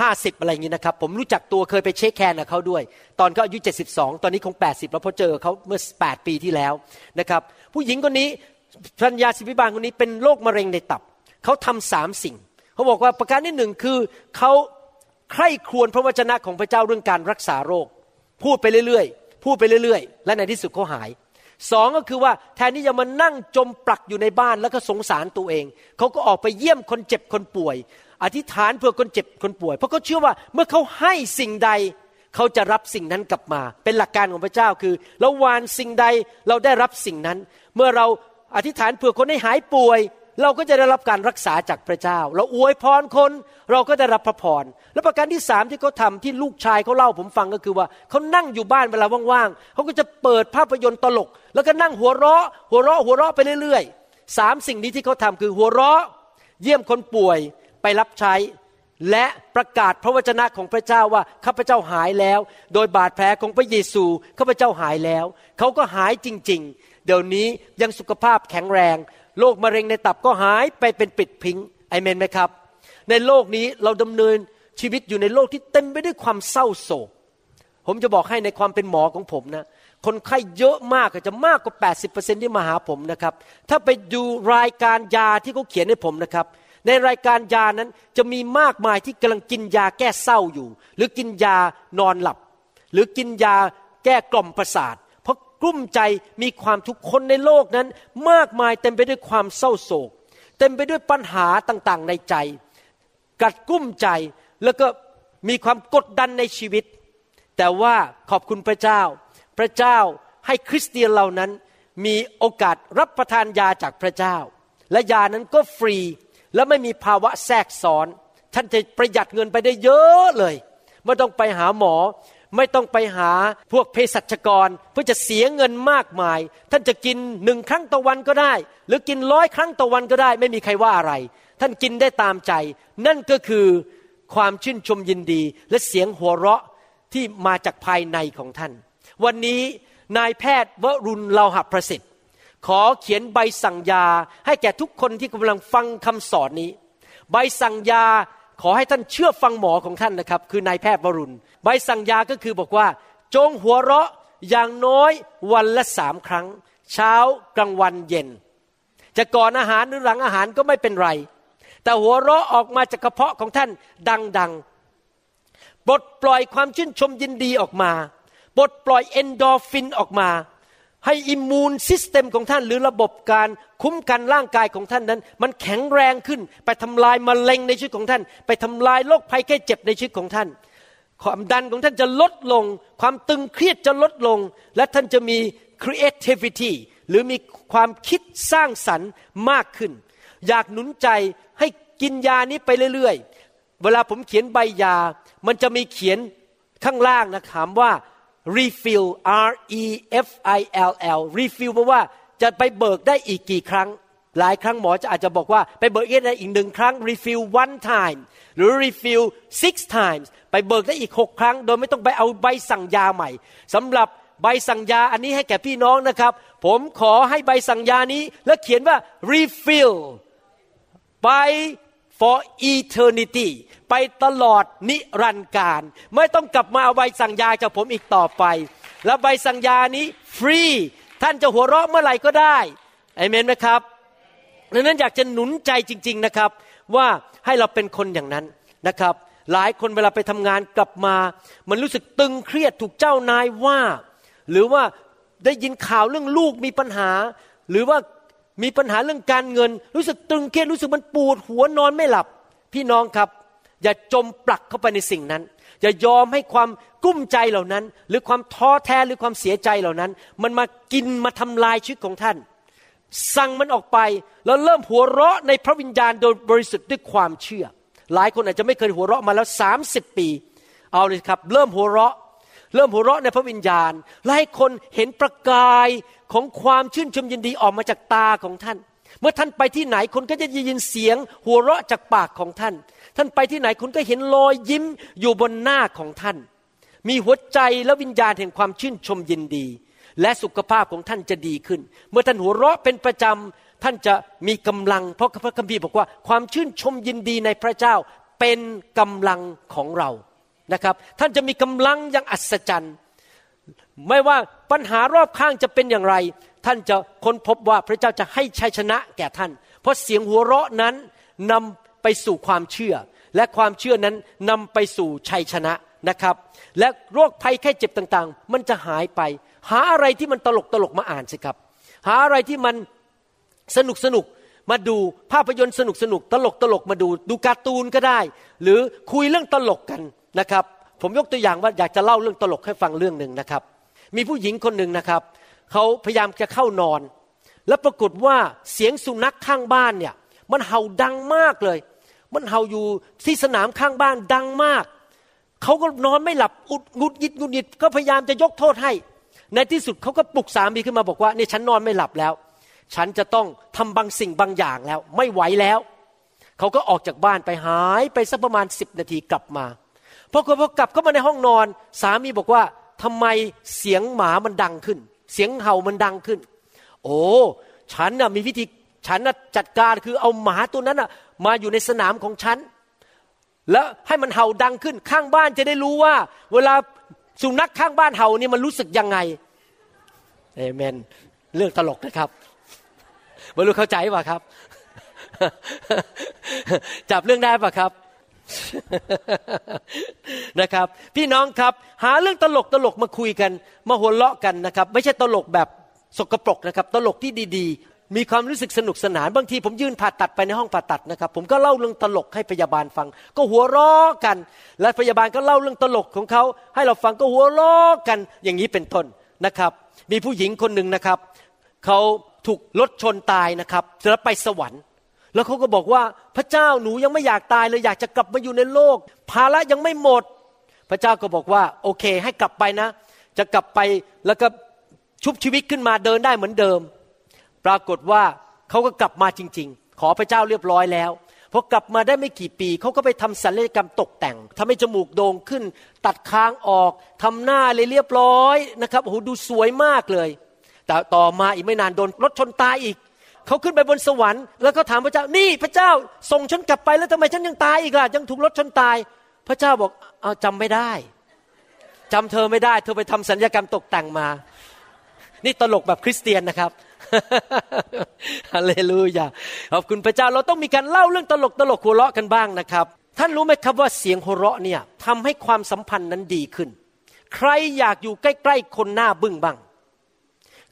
50อะไรอย่างนี้นะครับ ผมรู้จักตัวเคยไปเช็คแคนกับเขาด้วย ตอนเขาอายุ 72 ตอนนี้คง 80 แล้วเพราะเจอเขาเมื่อ 8 ปีที่แล้วนะครับ ผู้หญิงคนนี้พัญญาสิบิบาลคนนี้เป็นโรคมะเร็งในตับ เขาทำสามสิ่ง เขาบอกว่าประการที่หนึ่งคือเขาใคร่ครวญพระวจนะของพระเจ้าเรื่องการรักษาโรค พูดไปเรื่อยๆ พูดไปเรื่อยๆ และในที่สุดเขาหายสองก็คือว่าแทนที่จะมานั่งจมปลักอยู่ในบ้านแล้วก็สงสารตัวเอง เขาก็ออกไปเยี่ยมคนเจ็บคนป่วย อธิษฐานเพื่อคนเจ็บคนป่วย เพราะเขาเชื่อว่าเมื่อเขาให้สิ่งใด เขาจะรับสิ่งนั้นกลับมา เป็นหลักการของพระเจ้าคือเราวานสิ่งใดเราได้รับสิ่งนั้น เมื่อเราอธิษฐานเพื่อคนให้หายป่วย เราก็จะได้รับการรักษาจากพระเจ้า เราอวยพรคน เราก็ได้รับพระพรและประการที่สามที่เขาทำที่ลูกชายเขาเล่าผมฟังก็คือว่าเขานั่งอยู่บ้านเวลาว่างๆเขาก็จะเปิดภาพยนตร์ตลก แล้วก็นั่งหัวเราะ หัวเราะหัวเราะไปเรื่อยๆสามสิ่งนี้ที่เขาทำคือหัวเราะ เยี่ยมคนป่วย ไปรับใช้ และประกาศพระวจนะของพระเจ้าว่าข้าพเจ้าหายแล้ว โดยบาดแผลของพระเยซูข้าพเจ้าหายแล้ว เขาก็หายจริง ๆ เดี๋ยวนี้ยังสุขภาพแข็งแรงโรคมะเร็งในตับก็หายไปเป็นปิดพิงไอเมนไหมครับ ในโลกนี้เราดำเนินชีวิตอยู่ในโลกที่เต็มไปด้วยความเศร้าโศก ผมจะบอกให้ในความเป็นหมอของผมนะคนไข้เยอะมากอาจจะมากกว่า 80%ที่มาหาผมนะครับ ถ้าไปดูรายการยาที่เขาเขียนให้ผมนะครับ ในรายการยานั้นจะมีมากมายที่กำลังกินยาแก้เศร้าอยู่ หรือกินยานอนหลับ หรือกินยาแก้กล่อมประสาท เพราะกลุ้มใจมีความทุกข์คนในโลกนั้น มากมายเต็มไปด้วยความเศร้าโศก เต็มไปด้วยปัญหาต่างๆในใจ กัดกุ้มใจแล้วก็มีความกดดันในชีวิต แต่ว่าขอบคุณพระเจ้า พระเจ้าให้คริสเตียนเหล่านั้นมีโอกาสรับประทานยาจากพระเจ้า และยานั้นก็ฟรี และไม่มีภาวะแทรกซ้อน ท่านจะประหยัดเงินไปได้เยอะเลย ไม่ต้องไปหาหมอ ไม่ต้องไปหาพวกเภสัชกร เพื่อจะเสียเงินมากมาย ท่านจะกินหนึ่งครั้งต่อวันก็ได้ หรือกินร้อยครั้งต่อวันก็ได้ ไม่มีใครว่าอะไร ท่านกินได้ตามใจ นั่นก็คือความชื่นชมยินดี และเสียงหัวเราะที่มาจากภายในของท่าน วันนี้นายแพทย์วรุณเลาหะประสิทธิ์ ขอเขียนใบสั่งยา ให้แก่ทุกคนที่กำลังฟังคำสอนนี้ ใบสั่งยาขอให้ท่านเชื่อฟังหมอของท่านนะครับ คือนายแพทย์วรุณ ใบสั่งยาก็คือบอกว่า จงหัวเราะอย่างน้อยวันละสามครั้ง เช้ากลางวันเย็น จะก่อนอาหารหรือหลังอาหารก็ไม่เป็นไร แต่หัวเราะออกมาจากกระเพาะของท่านดังๆปลดปล่อยความชื่นชมยินดีออกมาปลดปล่อยเอนโดฟินออกมา ให้ immune system ของท่านหรือระบบการคุ้มกันร่างกายของท่านนั้น มันแข็งแรงขึ้น ไปทำลายมะเร็งในชีวิตของท่าน ไปทำลายโรคภัยแค่เจ็บในชีวิตของท่าน ความดันของท่านจะลดลง ความตึงเครียดจะลดลง และท่านจะมี creativity หรือมีความคิดสร้างสรรค์มากขึ้น อยากหนุนใจให้กินยานี้ไปเรื่อยๆ เวลาผมเขียนใบยา มันจะมีเขียนข้างล่างนะถามว่า refill R E F I L L refill แปลว่าจะไปเบิกได้อีกกี่ครั้ง หลายครั้งหมอจะอาจจะบอกว่าไปเบิกได้อีกหนึ่งครั้ง refill one time หรือ refill six times ไปเบิกได้อีกหกครั้ง โดยไม่ต้องไปเอาใบสั่งยาใหม่สำหรับใบสั่งยาอันนี้ให้แก่พี่น้องนะครับ ผมขอให้ใบสั่งยานี้ แล้วเขียนว่า refill ไป for eternity ไปตลอดนิรันดร์การ ไม่ต้องกลับมาเอาใบสั่งยาจากผมอีกต่อไป แล้วใบสั่งยานี้ฟรี ท่านจะหัวเราะเมื่อไหร่ก็ได้เอเมนไหมครับดังนั้นอยากจะหนุนใจจริง ๆนะครับ ว่าให้เราเป็นคนอย่างนั้นนะครับ หลายคนเวลาไปทำงานกลับมา มันรู้สึกตึงเครียดถูกเจ้านายว่า หรือว่าได้ยินข่าวเรื่องลูกมีปัญหา หรือว่า มีปัญหาเรื่องการเงิน รู้สึกตึงเครียดรู้สึกมันปวดหัวนอนไม่หลับ พี่น้องครับ อย่าจมปลักเข้าไปในสิ่งนั้น อย่ายอมให้ความกุ้มใจเหล่านั้น หรือความท้อแท้หรือความเสียใจเหล่านั้น มันมากินมาทำลายชีวิตของท่าน สั่งมันออกไปแล้วเริ่มหัวเราะในพระวิญญาณโดยบริสุทธิ์ด้วยความเชื่อ หลายคนอาจจะไม่เคยหัวเราะมาแล้ว30ปี เอาเลยครับ เริ่มหัวเราะ เริ่มหัวเราะในพระวิญญาณและให้คนเห็นประกาย ของความชื่นชมยินดีออกมาจากตาของท่าน เมื่อท่านไปที่ไหนคนก็จะได้ยินเสียง หัวเราะจากปากของท่าน ท่านไปที่ไหนคุณก็เห็นรอยยิ้มอยู่บนหน้าของท่าน มีหัวใจและวิญญาณแห่งความชื่นชมยินดี และสุขภาพของท่านจะดีขึ้น เมื่อท่านหัวเราะเป็นประจำท่านจะมีกำลัง เพราะพระคัมภีร์บอกว่าความชื่นชมยินดีในพระเจ้าเป็นกำลังของเรานะครับ ท่านจะมีกำลังอย่างอัศจรรย์ ไม่ว่า ปัญหารอบข้างจะเป็นอย่างไร ท่านจะค้นพบว่าพระเจ้าจะให้ชัยชนะแก่ท่าน เพราะเสียงหัวเราะนั้นนำไปสู่ความเชื่อ และความเชื่อนั้นนำไปสู่ชัยชนะนะครับ และโรคภัยแค่เจ็บต่างๆ มันจะหายไป หาอะไรที่มันตลกตลกมาอ่านสิครับ หาอะไรที่มันสนุกสนุกมาดูภาพยนตร์สนุกสนุกตลกตลกมาดู ดูการ์ตูนก็ได้ หรือคุยเรื่องตลกกันนะครับ ผมยกตัวอย่างว่าอยากจะเล่าเรื่องตลกให้ฟังเรื่องหนึ่งนะครับ มีผู้หญิงคนหนึ่งนะครับเขาพยายามจะเข้านอน แล้วปรากฏว่าเสียงสุนัขข้างบ้านเนี่ยมันเห่าดังมากเลย มันเห่าอยู่ที่สนามข้างบ้านดังมากเขาก็นอนไม่หลับอุดงุดยิดงุดยิดก็พยายามจะยกโทษให้ ในที่สุดเขาก็ปลุกสามีขึ้นมาบอกว่าเนี่ยฉันนอนไม่หลับแล้ว ฉันจะต้องทำบางสิ่งบางอย่างแล้ว ไม่ไหวแล้วเขาก็ออกจากบ้านไปหายไปสักประมาณสิบนาทีกลับมาพอพอกลับเข้ามาในห้องนอน สามีบอกว่า ทำไมเสียงหมามันดังขึ้น เสียงเห่ามันดังขึ้น โอ้ฉันน่ะมีวิธีฉันน่ะจัดการคือเอาหมาตัวนั้นน่ะ มาอยู่ในสนามของฉัน แล้วให้มันเห่าดังขึ้น ข้างบ้านจะได้รู้ว่า เวลาสุนัขข้างบ้านเห่านี่มันรู้สึกยังไงเอเมน เรื่องตลกนะครับไม่รู้เข้าใจป่ะครับ จับเรื่องได้ป่ะครับ นะครับ พี่น้องครับหาเรื่องตลกตลกมาคุยกัน มาหัวเราะกันนะครับ ไม่ใช่ตลกแบบสกปรกนะครับ ตลกที่ดีๆ มีความรู้สึกสนุกสนานบางทีผมยืนผ่าตัดไปในห้องผ่าตัดนะครับ ผมก็เล่าเรื่องตลกให้พยาบาลฟัง ก็หัวเราะกัน และพยาบาลก็เล่าเรื่องตลกของเขา ให้เราฟังก็หัวเราะกันอย่างนี้เป็นต้นนะครับ มีผู้หญิงคนหนึ่งนะครับเขาถูกรถชนตายนะครับแล้วไปสวรรค์ แล้วเขาก็บอกว่าพระเจ้าหนูยังไม่อยากตายเลยอยากจะกลับมาอยู่ในโลก ภาระยังไม่หมด พระเจ้าก็บอกว่า โอเค ให้กลับไปนะ จะกลับไปแล้วก็ชุบชีวิตขึ้นมาเดินได้เหมือนเดิม ปรากฏว่าเขาก็กลับมาจริง ๆ ขอพระเจ้าเรียบร้อยแล้วพอกลับมาได้ไม่กี่ปีเขาก็ไปทำศัลยกรรมตกแต่งทำให้จมูกโด่งขึ้น ตัดค้างออกทำหน้าเลยเรียบร้อยนะครับโอ้โหดูสวยมากเลย แต่ต่อมาอีกไม่นานโดนรถชนตายอีก เขาขึ้นไปบนสวรรค์ แล้วก็ถามพระเจ้า นี่พระเจ้าส่งฉันกลับไปแล้วทำไมฉันยังตายอีกล่ะ ยังถูกรถชนตาย พระเจ้าบอกเอาจำไม่ได้จำเธอไม่ได้ เธอไปทำสัญญกรรมตกแต่งมา นี่ตลกแบบคริสเตียนนะครับฮาเลลูยาขอบคุณพระเจ้าเราต้องมีการเล่าเรื่องตลกตลกหัวเราะกันบ้างนะครับ ท่านรู้ไหมครับว่าเสียงหัวเราะเนี่ยทำให้ความสัมพันธ์นั้นดีขึ้น ใครอยากอยู่ใกล้ ๆ คนหน้าบึ้งบ้าง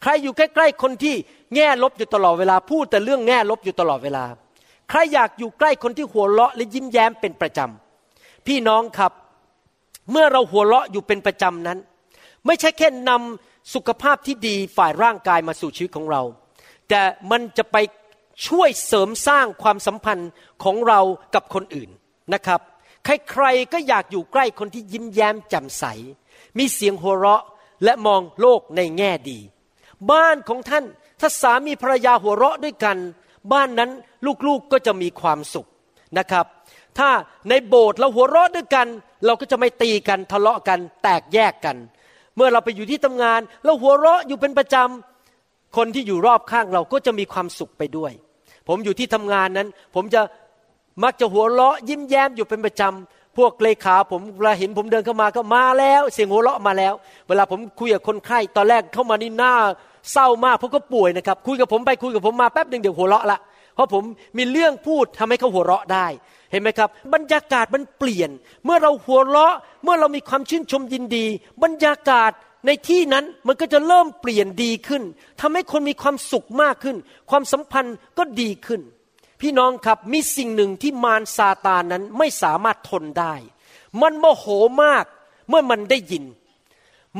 ใครอยู่ใกล้ ๆ คนที่ แง่ลบอยู่ตลอดเวลาพูดแต่เรื่องแง่ลบอยู่ตลอดเวลา ใครอยากอยู่ใกล้คนที่หัวเราะและยิ้มแย้มเป็นประจำพี่น้องครับเมื่อเราหัวเราะอยู่เป็นประจำนั้น ไม่ใช่แค่นำสุขภาพที่ดีฝ่ายร่างกายมาสู่ชีวิตของเรา แต่มันจะไปช่วยเสริมสร้างความสัมพันธ์ของเรากับคนอื่นนะครับ ใครๆก็อยากอยู่ใกล้คนที่ยิ้มแย้มแจ่มใส มีเสียงหัวเราะและมองโลกในแง่ดี บ้านของท่าน ถ้าสามีภรรยาหัวเราะด้วยกัน บ้านนั้นลูกๆก็จะมีความสุขนะครับ ถ้าในโบสถ์เราหัวเราะด้วยกัน เราก็จะไม่ตีกันทะเลาะกัน แตกแยกกัน เมื่อเราไปอยู่ที่ทำงานเราหัวเราะอยู่เป็นประจำคนที่อยู่รอบข้างเราก็จะมีความสุขไปด้วย ผมอยู่ที่ทำงานนั้น ผมจะมักจะหัวเราะยิ้มแย้มอยู่เป็นประจำพวกเลขาผมเวลาเห็นผมเดินเข้ามาก็มาแล้ว เสียงหัวเราะมาแล้ว เวลาผมคุยกับคนไข้ตอนแรกเข้ามานี่หน้า เศร้ามากเพราะเขาป่วยนะครับ คุยกับผมไปคุยกับผมมาแป๊บหนึ่งเดี๋ยวหัวเราะละเพราะผมมีเรื่องพูดทำให้เขาหัวเราะได้ เห็นไหมครับ บรรยากาศมันเปลี่ยน เมื่อเราหัวเราะ เมื่อเรามีความชื่นชมยินดี บรรยากาศในที่นั้นมันก็จะเริ่มเปลี่ยนดีขึ้นทำให้คนมีความสุขมากขึ้น ความสัมพันธ์ก็ดีขึ้น พี่น้องครับมีสิ่งหนึ่งที่มารซาตานนั้นไม่สามารถทนได้ มันโมโหมากเมื่อมันได้ยิน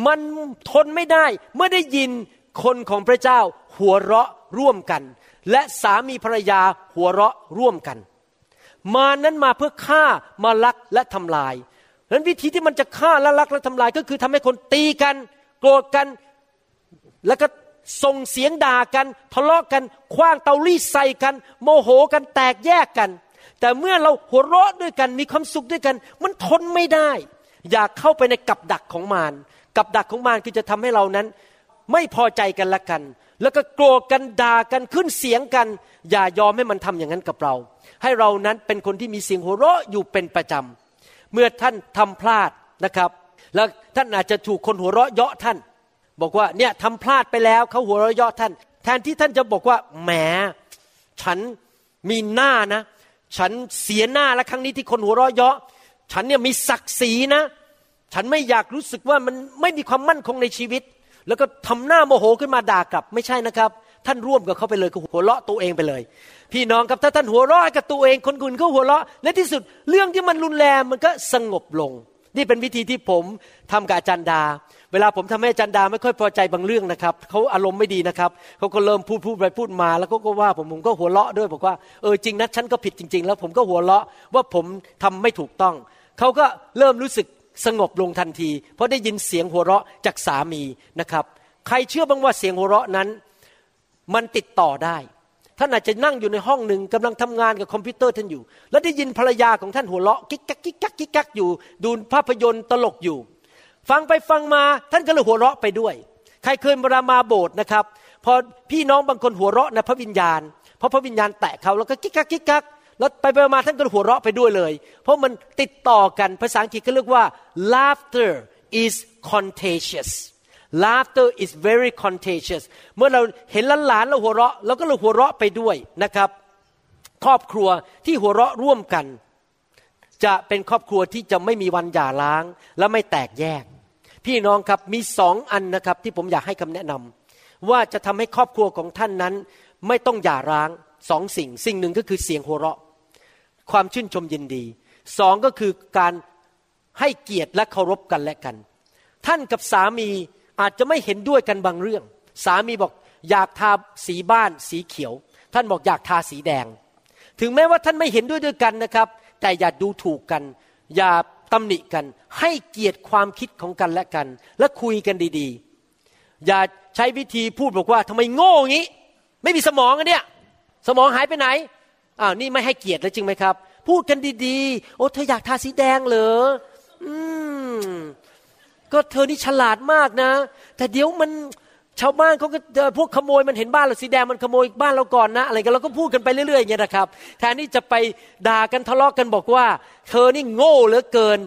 มันทนไม่ได้ เมื่อได้ยิน คนของพระเจ้าหัวเราะร่วมกัน และสามีภรรยาหัวเราะร่วมกัน มานั้นมาเพื่อฆ่ามาลักและทำลายนั้นวิธีที่มันจะฆ่าและลักและทำลายก็คือทำให้คนตีกัน โกรธกัน แล้วก็ส่งเสียงด่ากันทะเลาะกันคว้างเตารีดใส่กัน โมโหกันแตกแยกกัน แต่เมื่อเราหัวเราะด้วยกันมีความสุขด้วยกัน มันทนไม่ได้ อยากเข้าไปในกับดักของมารกับดักของมารคือจะทำให้เรานั้น ไม่พอใจกันละกัน แล้วก็โกรธกันด่ากันขึ้นเสียงกัน อย่ายอมให้มันทำอย่างนั้นกับเรา ให้เรานั้นเป็นคนที่มีเสียงหัวเราะอยู่เป็นประจำเมื่อท่านทำพลาดนะครับ แล้วท่านอาจจะถูกคนหัวเราะเยาะท่าน บอกว่าเนี่ยทำพลาดไปแล้วเขาหัวเราะเยาะท่าน แทนที่ท่านจะบอกว่าแหมฉันมีหน้านะ ฉันเสียหน้าแล้วครั้งนี้ที่คนหัวเราะเยาะ ฉันเนี่ยมีศักดิ์ศรีนะ ฉันไม่อยากรู้สึกว่ามันไม่มีความมั่นคงในชีวิต แล้วก็ทำหน้าโมโหขึ้นมาด่ากลับไม่ใช่นะครับ ท่านร่วมกับเขาไปเลยก็หัวเราะตัวเองไปเลย พี่น้องครับถ้าท่านหัวเราะกับตัวเองคนอื่นก็หัวเราะและที่สุดเรื่องที่มันรุนแรงมันก็สงบลง นี่เป็นวิธีที่ผมทำกับอาจารย์ดา เวลาผมทำให้อาจารย์ดาไม่ค่อยพอใจบางเรื่องนะครับเขาอารมณ์ไม่ดีนะครับเขาก็เริ่มพูดพูดไปพูดมา แล้วเขาก็ว่าผมผมก็หัวเราะด้วยบอกว่าเออจริงนะฉันก็ผิดจริง ๆ แล้วผมก็หัวเราะว่าผมทำไม่ถูกต้องเขาก็เริ่มรู้สึก สงบลงทันที เพราะได้ยินเสียงหัวเราะจากสามีนะครับ ใครเชื่อบ้างว่าเสียงหัวเราะนั้น มันติดต่อได้ท่านอาจจะนั่งอยู่ในห้องหนึ่งกำลังทำงานกับคอมพิวเตอร์ท่านอยู่ แล้วได้ยินภรรยาของท่านหัวเราะกิ๊กกักกิ๊กกักกิ๊กกักอยู่ ดูภาพยนตร์ตลกอยู่ ฟังไปฟังมาท่านก็เลยหัวเราะไปด้วย ใครเคยมามาโบสถ์นะครับ พอพี่น้องบางคนหัวเราะในพระวิญญาณเพราะพระวิญญาณแตะเขาแล้วก็กิ๊กกักกิ๊กกัก แล้วไปไปมาท่านก็หัวเราะไปด้วยเลย เพราะมันติดต่อกันภาษาอังกฤษเขาเรียกว่า laughter is contagious laughter is very contagious เมื่อเราเห็นหลานๆเราหัวเราะเราก็เลยหัวเราะไปด้วยนะครับ ครอบครัวที่หัวเราะร่วมกัน จะเป็นครอบครัวที่จะไม่มีวันหย่าร้างและไม่แตกแยก พี่น้องครับมีสองอันนะครับที่ผมอยากให้คำแนะนำว่าจะทำให้ครอบครัวของท่านนั้น ไม่ต้องหย่าร้างสองสิ่ง สิ่งหนึ่งก็คือเสียงหัวเราะ ความชื่นชมยินดีสองก็คือการให้เกียรติและเคารพกันและกัน ท่านกับสามีอาจจะไม่เห็นด้วยกันบางเรื่อง สามีบอกอยากทาสีบ้านสีเขียว ท่านบอกอยากทาสีแดง ถึงแม้ว่าท่านไม่เห็นด้วยด้วยกันนะครับ แต่อย่าดูถูกกัน อย่าตำหนิกัน ให้เกียรติความคิดของกันและกัน และคุยกันดีๆ อย่าใช้วิธีพูดบอกว่าทำไมโง่งี้ ไม่มีสมองอันเนี้ยสมองหายไปไหน อ้าวนี่ไม่ให้เกียรติแล้วจริงไหมครับ พูดกันดีๆ โอ้เธออยากทาสีแดงเหรออืมก็เธอนี่ฉลาดมากนะ แต่เดี๋ยวมันชาวบ้านเขาก็พวกขโมยมันเห็นบ้านเราสีแดงมันขโมยบ้านเราก่อนนะอะไรกันเราก็พูดกันไปเรื่อยๆอย่างเงี้ยนะครับแทนที่จะไปด่ากันทะเลาะกันบอกว่า เธอนี่โง่เหลือเกิน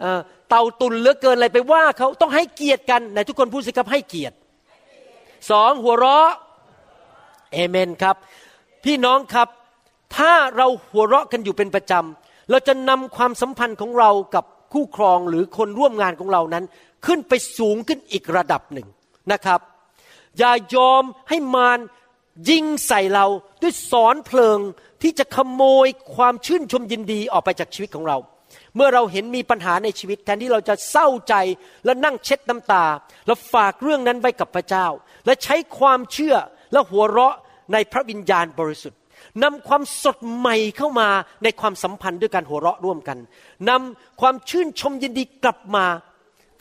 เอ่อเต่าตุนเหลือเกินอะไรไปว่าเขาต้องให้เกียรติกันไหนทุกคนพูดสิครับให้เกียรติสองหัวเราะเอเมนครับ พี่น้องครับ ถ้าเราหัวเราะกันอยู่เป็นประจำ เราจะนำความสัมพันธ์ของเรากับคู่ครองหรือคนร่วมงานของเรานั้น ขึ้นไปสูงขึ้นอีกระดับหนึ่งนะครับ อย่ายอมให้มารยิงใส่เราด้วยสอนเพลิงที่จะขโมยความชื่นชมยินดีออกไปจากชีวิตของเรา เมื่อเราเห็นมีปัญหาในชีวิตแทนที่เราจะเศร้าใจและนั่งเช็ดน้ำตา แล้วฝากเรื่องนั้นไว้กับพระเจ้า และใช้ความเชื่อและหัวเราะในพระวิญญาณบริสุทธิ์ นำความสดใหม่เข้ามาในความสัมพันธ์ด้วยการหัวเราะร่วมกันนำความชื่นชมยินดีกลับมา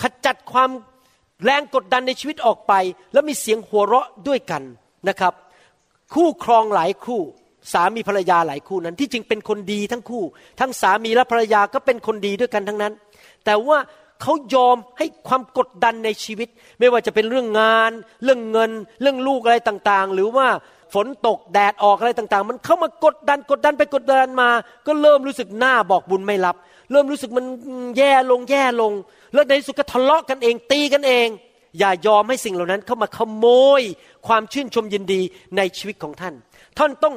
ขจัดความแรงกดดันในชีวิตออกไป แล้วมีเสียงหัวเราะด้วยกันนะครับ คู่ครองหลายคู่ สามีภรรยาหลายคู่นั้น ที่จริงเป็นคนดีทั้งคู่ ทั้งสามีและภรรยาก็เป็นคนดีด้วยกันทั้งนั้น แต่ว่าเขายอมให้ความกดดันในชีวิต ไม่ว่าจะเป็นเรื่องงาน เรื่องเงิน เรื่องลูกอะไรต่างๆ หรือว่า ฝนตกแดดออกอะไรต่างๆ มันเข้ามากดดันกดดันไปกดดันมา ก็เริ่มรู้สึกหน้าบอกบุญไม่รับ เริ่มรู้สึกมันแย่ลงแย่ลง แล้วในที่สุดก็ทะเลาะกันเองตีกันเอง อย่ายอมให้สิ่งเหล่านั้นเข้ามาขโมย ความชื่นชมยินดีในชีวิตของท่าน ท่านต้อง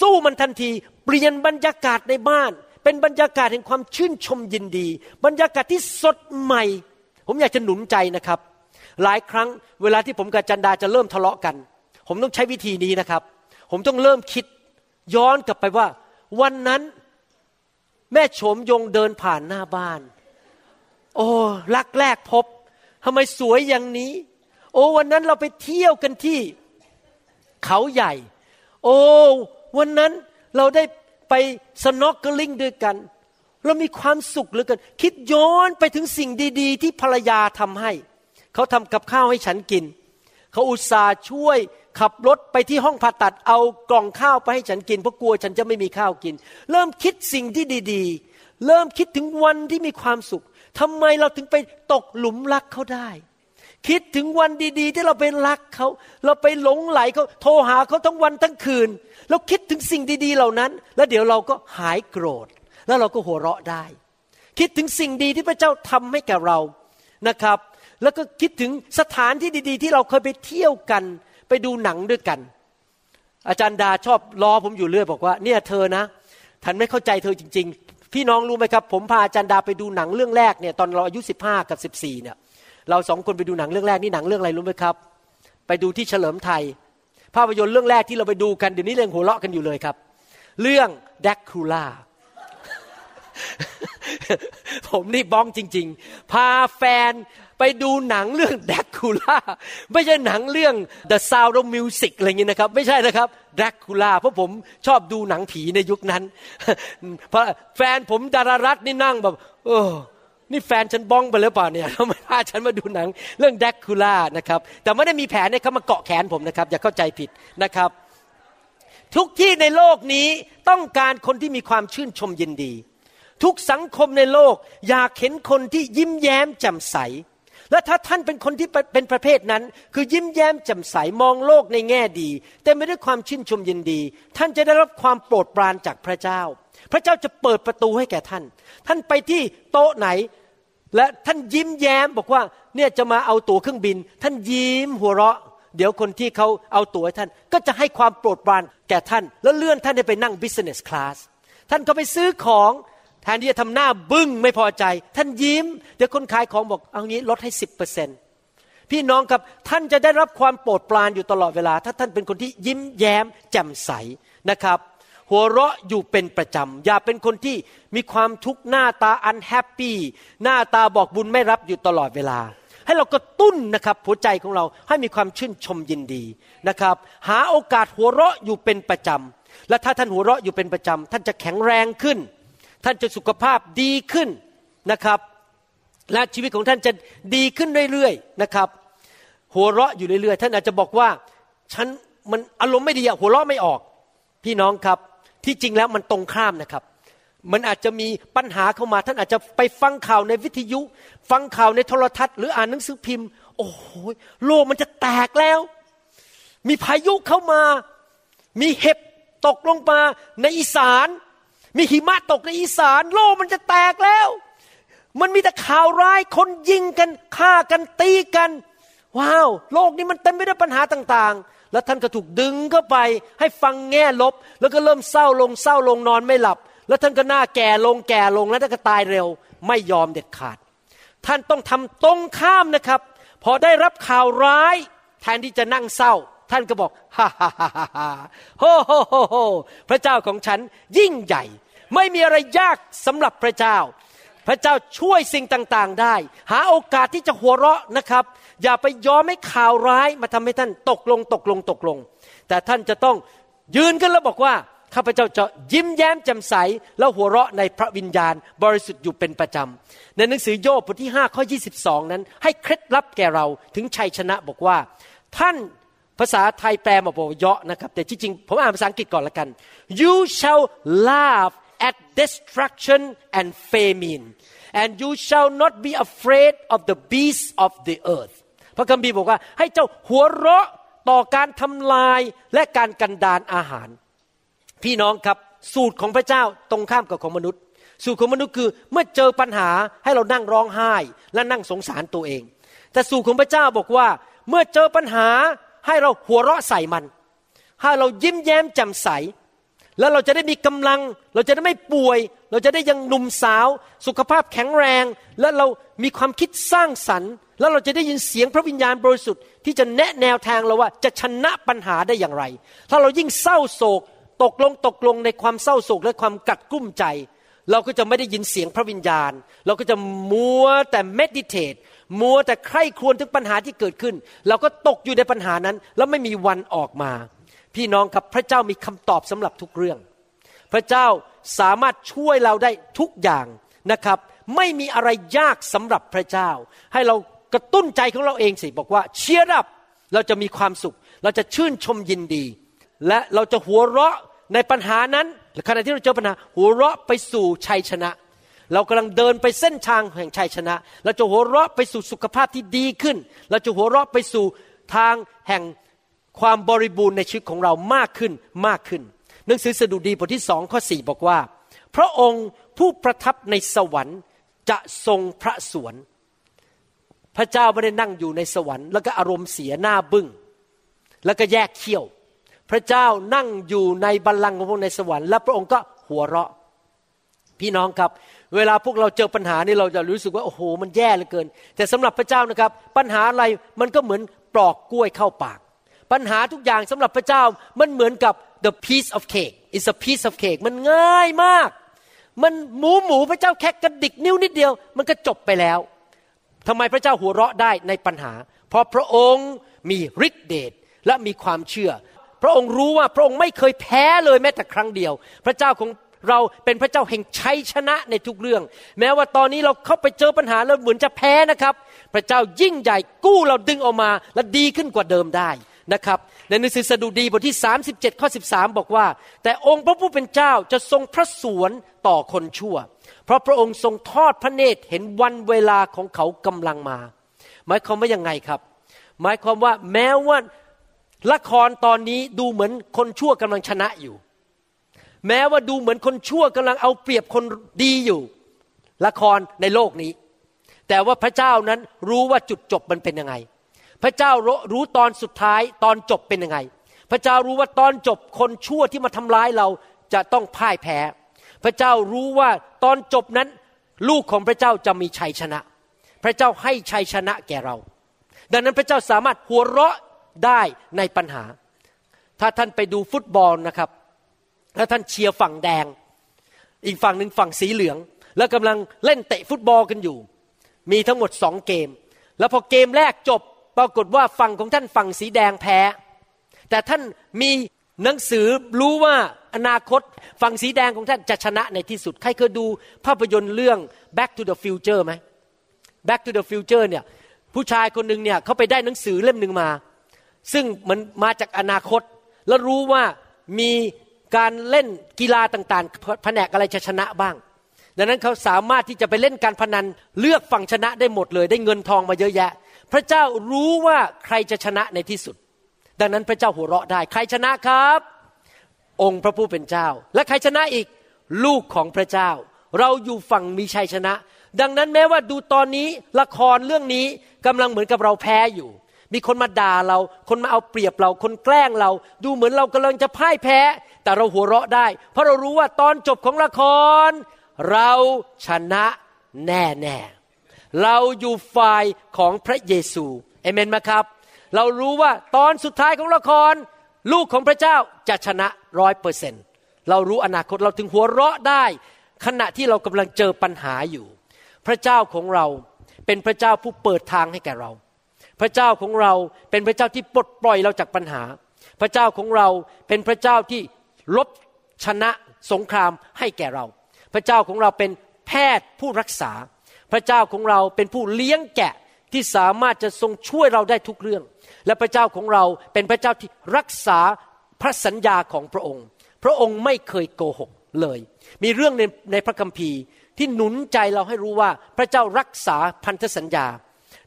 สู้มันทันที เปลี่ยนบรรยากาศในบ้าน เป็นบรรยากาศแห่งความชื่นชมยินดี บรรยากาศที่สดใหม่ ผมอยากจะหนุนใจนะครับ หลายครั้งเวลาที่ผมกับจันดาจะเริ่มทะเลาะกัน ผมต้องใช้วิธีนี้นะครับ ผมต้องเริ่มคิดย้อนกลับไปว่า วันนั้นแม่โฉมยงเดินผ่านหน้าบ้าน โอ้รักแรกพบทำไมสวยอย่างนี้ โอ้วันนั้นเราไปเที่ยวกันที่เขาใหญ่ โอ้วันนั้นเราได้ไปสน็อกเกลิงด้วยกัน เรามีความสุขเหลือเกินคิดย้อนไปถึงสิ่งดี ๆ ที่ภรรยาทำให้ เขาทำกับข้าวให้ฉันกิน เขาอุตส่าห์ช่วย ขับรถไปที่ห้องผ่าตัดเอากล่องข้าวไปให้ฉันกินเพราะกลัวฉันจะไม่มีข้าวกิน เริ่มคิดสิ่งที่ดีๆ เริ่มคิดถึงวันที่มีความสุขทำไมเราถึงไปตกหลุมรักเขาได้ คิดถึงวันดีๆ ที่เราไปรักเขา เราไปหลงไหลเขาโทรหาเขาทั้งวันทั้งคืน เราคิดถึงสิ่งดีๆเหล่านั้น แล้วเดี๋ยวเราก็หายโกรธ แล้วเราก็หัวเราะได้ คิดถึงสิ่งดีที่พระเจ้าทำให้แก่เรานะครับ แล้วก็คิดถึงสถานที่ดี ๆ ที่เราเคยไปเที่ยวกัน ไปดูหนังด้วยกัน อาจารย์ดาชอบล้อผมอยู่เรื่อยบอกว่าเนี่ยเธอนะท่านไม่เข้าใจเธอจริง ๆ พี่น้องรู้ไหมครับ ผมพาอาจารย์ดาไปดูหนังเรื่องแรกเนี่ยตอนเราอายุสิบห้ากับสิบสี่เนี่ยเราสองคนไปดูหนังเรื่องแรกนี่หนังเรื่องอะไรรู้ไหมครับ ไปดูที่เฉลิมไทย ภาพยนตร์เรื่องแรกที่เราไปดูกันเดี๋ยวนี้เรื่องหัวเราะกันอยู่เลยครับ เรื่องแดกคูล่าผมนี่บ้องจริง ๆ พาแฟน ไปดูหนังเรื่องแดกคูล่าไม่ใช่หนังเรื่อง The Sound of Music อะไรอย่างนี้นะครับ ไม่ใช่นะครับแดกคูล่าเพราะผมชอบดูหนังผีในยุคนั้น เพราะแฟนผมดารารัตน์นี่นั่งแบบเออนี่แฟนฉันบ้องไปแล้วเปล่าเนี่ยทำไมพาฉันมาดูหนังเรื่องแดกคูล่านะครับ แต่ไม่ได้มีแผนเนี่ยเขามาเกาะแขนผมนะครับ อย่าเข้าใจผิดนะครับ ทุกที่ในโลกนี้ต้องการคนที่มีความชื่นชมยินดี ทุกสังคมในโลก อยากเห็นคนที่ยิ้มแย้มแจ่มใส และถ้าท่านเป็นคนที่เป็นประเภทนั้น คือยิ้มแย้มแจ่มใสมองโลกในแง่ดี แต่ไม่ด้วยความชื่นชมยินดี ท่านจะได้รับความโปรดปรานจากพระเจ้า พระเจ้าจะเปิดประตูให้แก่ท่าน ท่านไปที่โต๊ะไหน และท่านยิ้มแย้มบอกว่าเนี่ยจะมาเอาตั๋วเครื่องบิน ท่านยิ้มหัวเราะ เดี๋ยวคนที่เขาเอาตั๋วให้ท่าน ก็จะให้ความโปรดปรานแก่ท่าน แล้วเลื่อนท่านให้ไปนั่ง business class ท่านก็ไปซื้อของ แทนที่จะทำหน้าบึ้งไม่พอใจ ท่านยิ้ม เดี๋ยวคนขายของบอกเอางี้ลดให้สิบเปอร์เซ็นต์พี่น้องครับท่านจะได้รับความโปรดปรานอยู่ตลอดเวลา ถ้าท่านเป็นคนที่ยิ้มแย้ม แจ่มใสนะครับ หัวเราะอยู่เป็นประจำ อย่าเป็นคนที่มีความทุกข์หน้าตาอันแฮปปี้หน้าตาบอกบุญไม่รับอยู่ตลอดเวลา ให้เรากระตุ้นนะครับหัวใจของเราให้มีความชื่นชมยินดีนะครับ หาโอกาสหัวเราะอยู่เป็นประจำและถ้าท่านหัวเราะอยู่เป็นประจำท่านจะแข็งแรงขึ้น ท่านจะสุขภาพดีขึ้นนะครับ และชีวิตของท่านจะดีขึ้นเรื่อยๆนะครับ หัวเราะอยู่เรื่อยๆ ท่านอาจจะบอกว่าฉันมันอารมณ์ไม่ดีอะหัวเราะไม่ออก พี่น้องครับที่จริงแล้วมันตรงข้ามนะครับ มันอาจจะมีปัญหาเข้ามา ท่านอาจจะไปฟังข่าวในวิทยุ ฟังข่าวในโทรทัศน์หรืออ่านหนังสือพิมพ์ โอ้โหโลกมันจะแตกแล้ว มีพายุเข้ามา มีเห็บตกลงมาในอีสาน มีหิมะตกในอีสาน โลกมันจะแตกแล้ว มันมีแต่ข่าวร้ายคนยิงกันฆ่ากันตีกัน ว้าว โลกนี้มันเต็มไปด้วยปัญหาต่างๆ แล้วท่านก็ถูกดึงเข้าไป ให้ฟังแง่ลบ แล้วก็เริ่มเศร้าลงเศร้าลงนอนไม่หลับ แล้วท่านก็หน้าแก่ลงแก่ลงแล้วท่านก็ตายเร็ว ไม่ยอมเด็ดขาด ท่านต้องทำตรงข้ามนะครับ พอได้รับข่าวร้าย แทนที่จะนั่งเศร้าท่านก็บอกฮ่าฮ่าฮ่าฮ่าฮ่าโฮโฮโฮโฮพระเจ้าของฉันยิ่งใหญ่ ไม่มีอะไรยากสำหรับพระเจ้า พระเจ้าช่วยสิ่งต่างๆได้ หาโอกาสที่จะหัวเราะนะครับ อย่าไปยอมให้ข่าวร้ายมาทำให้ท่านตกลงตกลงตกลง แต่ท่านจะต้องยืนขึ้นแล้วบอกว่าข้าพเจ้าจะยิ้มแย้มแจ่มใส แล้วหัวเราะในพระวิญญาณ บริสุทธิ์อยู่เป็นประจำในหนังสือโยบบทที่5ข้อ22 นั้น ให้เคล็ดลับแก่เราถึงชัยชนะบอกว่า ท่านภาษาไทยแปลมาบอกว่าเยาะนะครับ แต่ที่จริงผมอ่านภาษาอังกฤษก่อนละกัน you shall laugh at destruction and famine and you shall not be afraid of the beasts of the earth พระคัมภีร์บอกว่า ให้เจ้าหัวเราะต่อการทำลายและการกันดานอาหาร พี่น้องครับสูตรของพระเจ้าตรงข้ามกับของมนุษย์ สูตรของมนุษย์คือเมื่อเจอปัญหาให้เรานั่งร้องไห้ และนั่งสงสารตัวเอง แต่สูตรของพระเจ้าบอกว่า เมื่อเจอปัญหาให้เราหัวเราะใส่มัน ให้เรายิ้มแย้มแจ่มใส แล้วเราจะได้มีกำลัง เราจะได้ไม่ป่วย เราจะได้ยังหนุ่มสาว สุขภาพแข็งแรง และเรามีความคิดสร้างสรรค์ แล้วเราจะได้ยินเสียงพระวิญญาณบริสุทธิ์ที่จะแนะแนวทางเราว่าจะชนะปัญหาได้อย่างไร ถ้าเรายิ่งเศร้าโศก ตกลงตกลงในความเศร้าโศกและความกัดกุ้มใจ เราก็จะไม่ได้ยินเสียงพระวิญญาณ เราก็จะมัวแต่เมดิเทตมัวแต่ใคร่ครวญถึงปัญหาที่เกิดขึ้น เราก็ตกอยู่ในปัญหานั้น แล้วไม่มีวันออกมา พี่น้องครับพระเจ้ามีคำตอบสำหรับทุกเรื่อง พระเจ้าสามารถช่วยเราได้ทุกอย่างนะครับ ไม่มีอะไรยากสำหรับพระเจ้า ให้เรากระตุ้นใจของเราเองสิบอกว่าเชียร์รับเราจะมีความสุข เราจะชื่นชมยินดี และเราจะหัวเราะในปัญหานั้นขณะที่เราเจอปัญหา หัวเราะไปสู่ชัยชนะ เรากำลังเดินไปเส้นทางแห่งชัยชนะ เราจะหัวเราะไปสู่สุขภาพที่ดีขึ้น เราจะหัวเราะไปสู่ทางแห่ง ความบริบูรณ์ในชีวิตของเรามากขึ้นมากขึ้น หนังสือสดุดีบทที่สองข้อสี่บอกว่า พระองค์ผู้ประทับในสวรรค์จะทรงพระสวน พระเจ้าไม่ได้นั่งอยู่ในสวรรค์แล้วก็อารมณ์เสียหน้าบึง้ง แล้วก็แยกเขี้ยว พระเจ้านั่งอยู่ในบัลลังก์ของพระองค์ในสวรรค์และพระองค์ก็หัวเราะ พี่น้องครับ เวลาพวกเราเจอปัญหานี่เราจะรู้สึกว่าโอ้โหมันแย่เหลือเกิน แต่สำหรับพระเจ้านะครับ ปัญหาอะไรมันก็เหมือนปลอกกล้วยเข้าปาก ปัญหาทุกอย่างสำหรับพระเจ้ามันเหมือนกับ the piece of cake is a piece of cake มันง่ายมาก มันหมูหมูพระเจ้าแค่กระดิกนิ้วนิดเดียว มันก็จบไปแล้วทำไมพระเจ้าหัวเราะได้ในปัญหา เพราะพระองค์มีฤทธิเดชและมีความเชื่อ พระองค์รู้ว่าพระองค์ไม่เคยแพ้เลยแม้แต่ครั้งเดียว พระเจ้าของเราเป็นพระเจ้าแห่งชัยชนะในทุกเรื่อง แม้ว่าตอนนี้เราเข้าไปเจอปัญหาแล้วเหมือนจะแพ้นะครับ พระเจ้ายิ่งใหญ่กู้เราดึงออกมาและดีขึ้นกว่าเดิมได้ นะครับในหนังสือสดุดีบทที่ 37ข้อ13 บอกว่า แต่องค์พระผู้เป็นเจ้าจะทรงพระสวนต่อคนชั่ว เพราะพระองค์ทรงทอดพระเนตรเห็นวันเวลาของเขากำลังมา หมายความว่ายังไงครับ หมายความว่าแม้ว่าละครตอนนี้ดูเหมือนคนชั่วกำลังชนะอยู่ แม้ว่าดูเหมือนคนชั่วกำลังเอาเปรียบคนดีอยู่ ละครในโลกนี้ แต่ว่าพระเจ้านั้นรู้ว่าจุดจบมันเป็นยังไง พระเจ้ารู้ตอนสุดท้ายตอนจบเป็นยังไง พระเจ้ารู้ว่าตอนจบคนชั่วที่มาทำร้ายเราจะต้องพ่ายแพ้ พระเจ้ารู้ว่าตอนจบนั้น ลูกของพระเจ้าจะมีชัยชนะ พระเจ้าให้ชัยชนะแก่เรา ดังนั้นพระเจ้าสามารถหัวเราะได้ในปัญหา ถ้าท่านไปดูฟุตบอลนะครับ ถ้าท่านเชียร์ฝั่งแดง อีกฝั่งหนึ่งฝั่งสีเหลือง แล้วกำลังเล่นเตะฟุตบอลกันอยู่ มีทั้งหมดสองเกม แล้วพอเกมแรกจบ ปรากฏว่าฝั่งของท่านฝั่งสีแดงแพ้ แต่ท่านมีหนังสือรู้ว่าอนาคตฝั่งสีแดงของท่านจะชนะในที่สุด ใครเคยดูภาพยนตร์เรื่อง Back to the Future ไหม Back to the Future เนี่ยผู้ชายคนหนึ่งเนี่ยเขาไปได้หนังสือเล่มหนึ่งมา ซึ่งมันมาจากอนาคต แล้วรู้ว่ามีการเล่นกีฬาต่างๆแผนกอะไรจะชนะบ้าง ดังนั้นเขาสามารถที่จะไปเล่นการพนันเลือกฝั่งชนะได้หมดเลย ได้เงินทองมาเยอะแยะ พระเจ้ารู้ว่าใครจะชนะในที่สุด ดังนั้นพระเจ้าหัวเราะได้ ใครชนะครับ องค์พระผู้เป็นเจ้า และใครชนะอีกลูกของพระเจ้า เราอยู่ฝั่งมีชัยชนะ ดังนั้นแม้ว่าดูตอนนี้ละครเรื่องนี้กำลังเหมือนกับเราแพ้อยู่ มีคนมาด่าเรา คนมาเอาเปรียบเรา คนแกล้งเรา ดูเหมือนเรากำลังจะพ่ายแพ้ แต่เราหัวเราะได้ เพราะเรารู้ว่าตอนจบของละคร เราชนะแน่แน่ เราอยู่ฝ่ายของพระเยซูเอเมนไหมครับ เรารู้ว่าตอนสุดท้ายของละคร ลูกของพระเจ้าจะชนะร้อยเปอร์เซนเรารู้อนาคตเราถึงหัวเราะได้ ขณะที่เรากำลังเจอปัญหาอยู่ พระเจ้าของเราเป็นพระเจ้าผู้เปิดทางให้แก่เรา พระเจ้าของเราเป็นพระเจ้าที่ปลดปล่อยเราจากปัญหา พระเจ้าของเราเป็นพระเจ้าที่ลบชนะสงครามให้แก่เรา พระเจ้าของเราเป็นแพทย์ผู้รักษา พระเจ้าของเราเป็นผู้เลี้ยงแกะที่สามารถจะทรงช่วยเราได้ทุกเรื่อง และพระเจ้าของเราเป็นพระเจ้าที่รักษาพระสัญญาของพระองค์ พระองค์ไม่เคยโกหกเลย มีเรื่องในในพระคัมภีร์ที่หนุนใจเราให้รู้ว่าพระเจ้ารักษาพันธสัญญา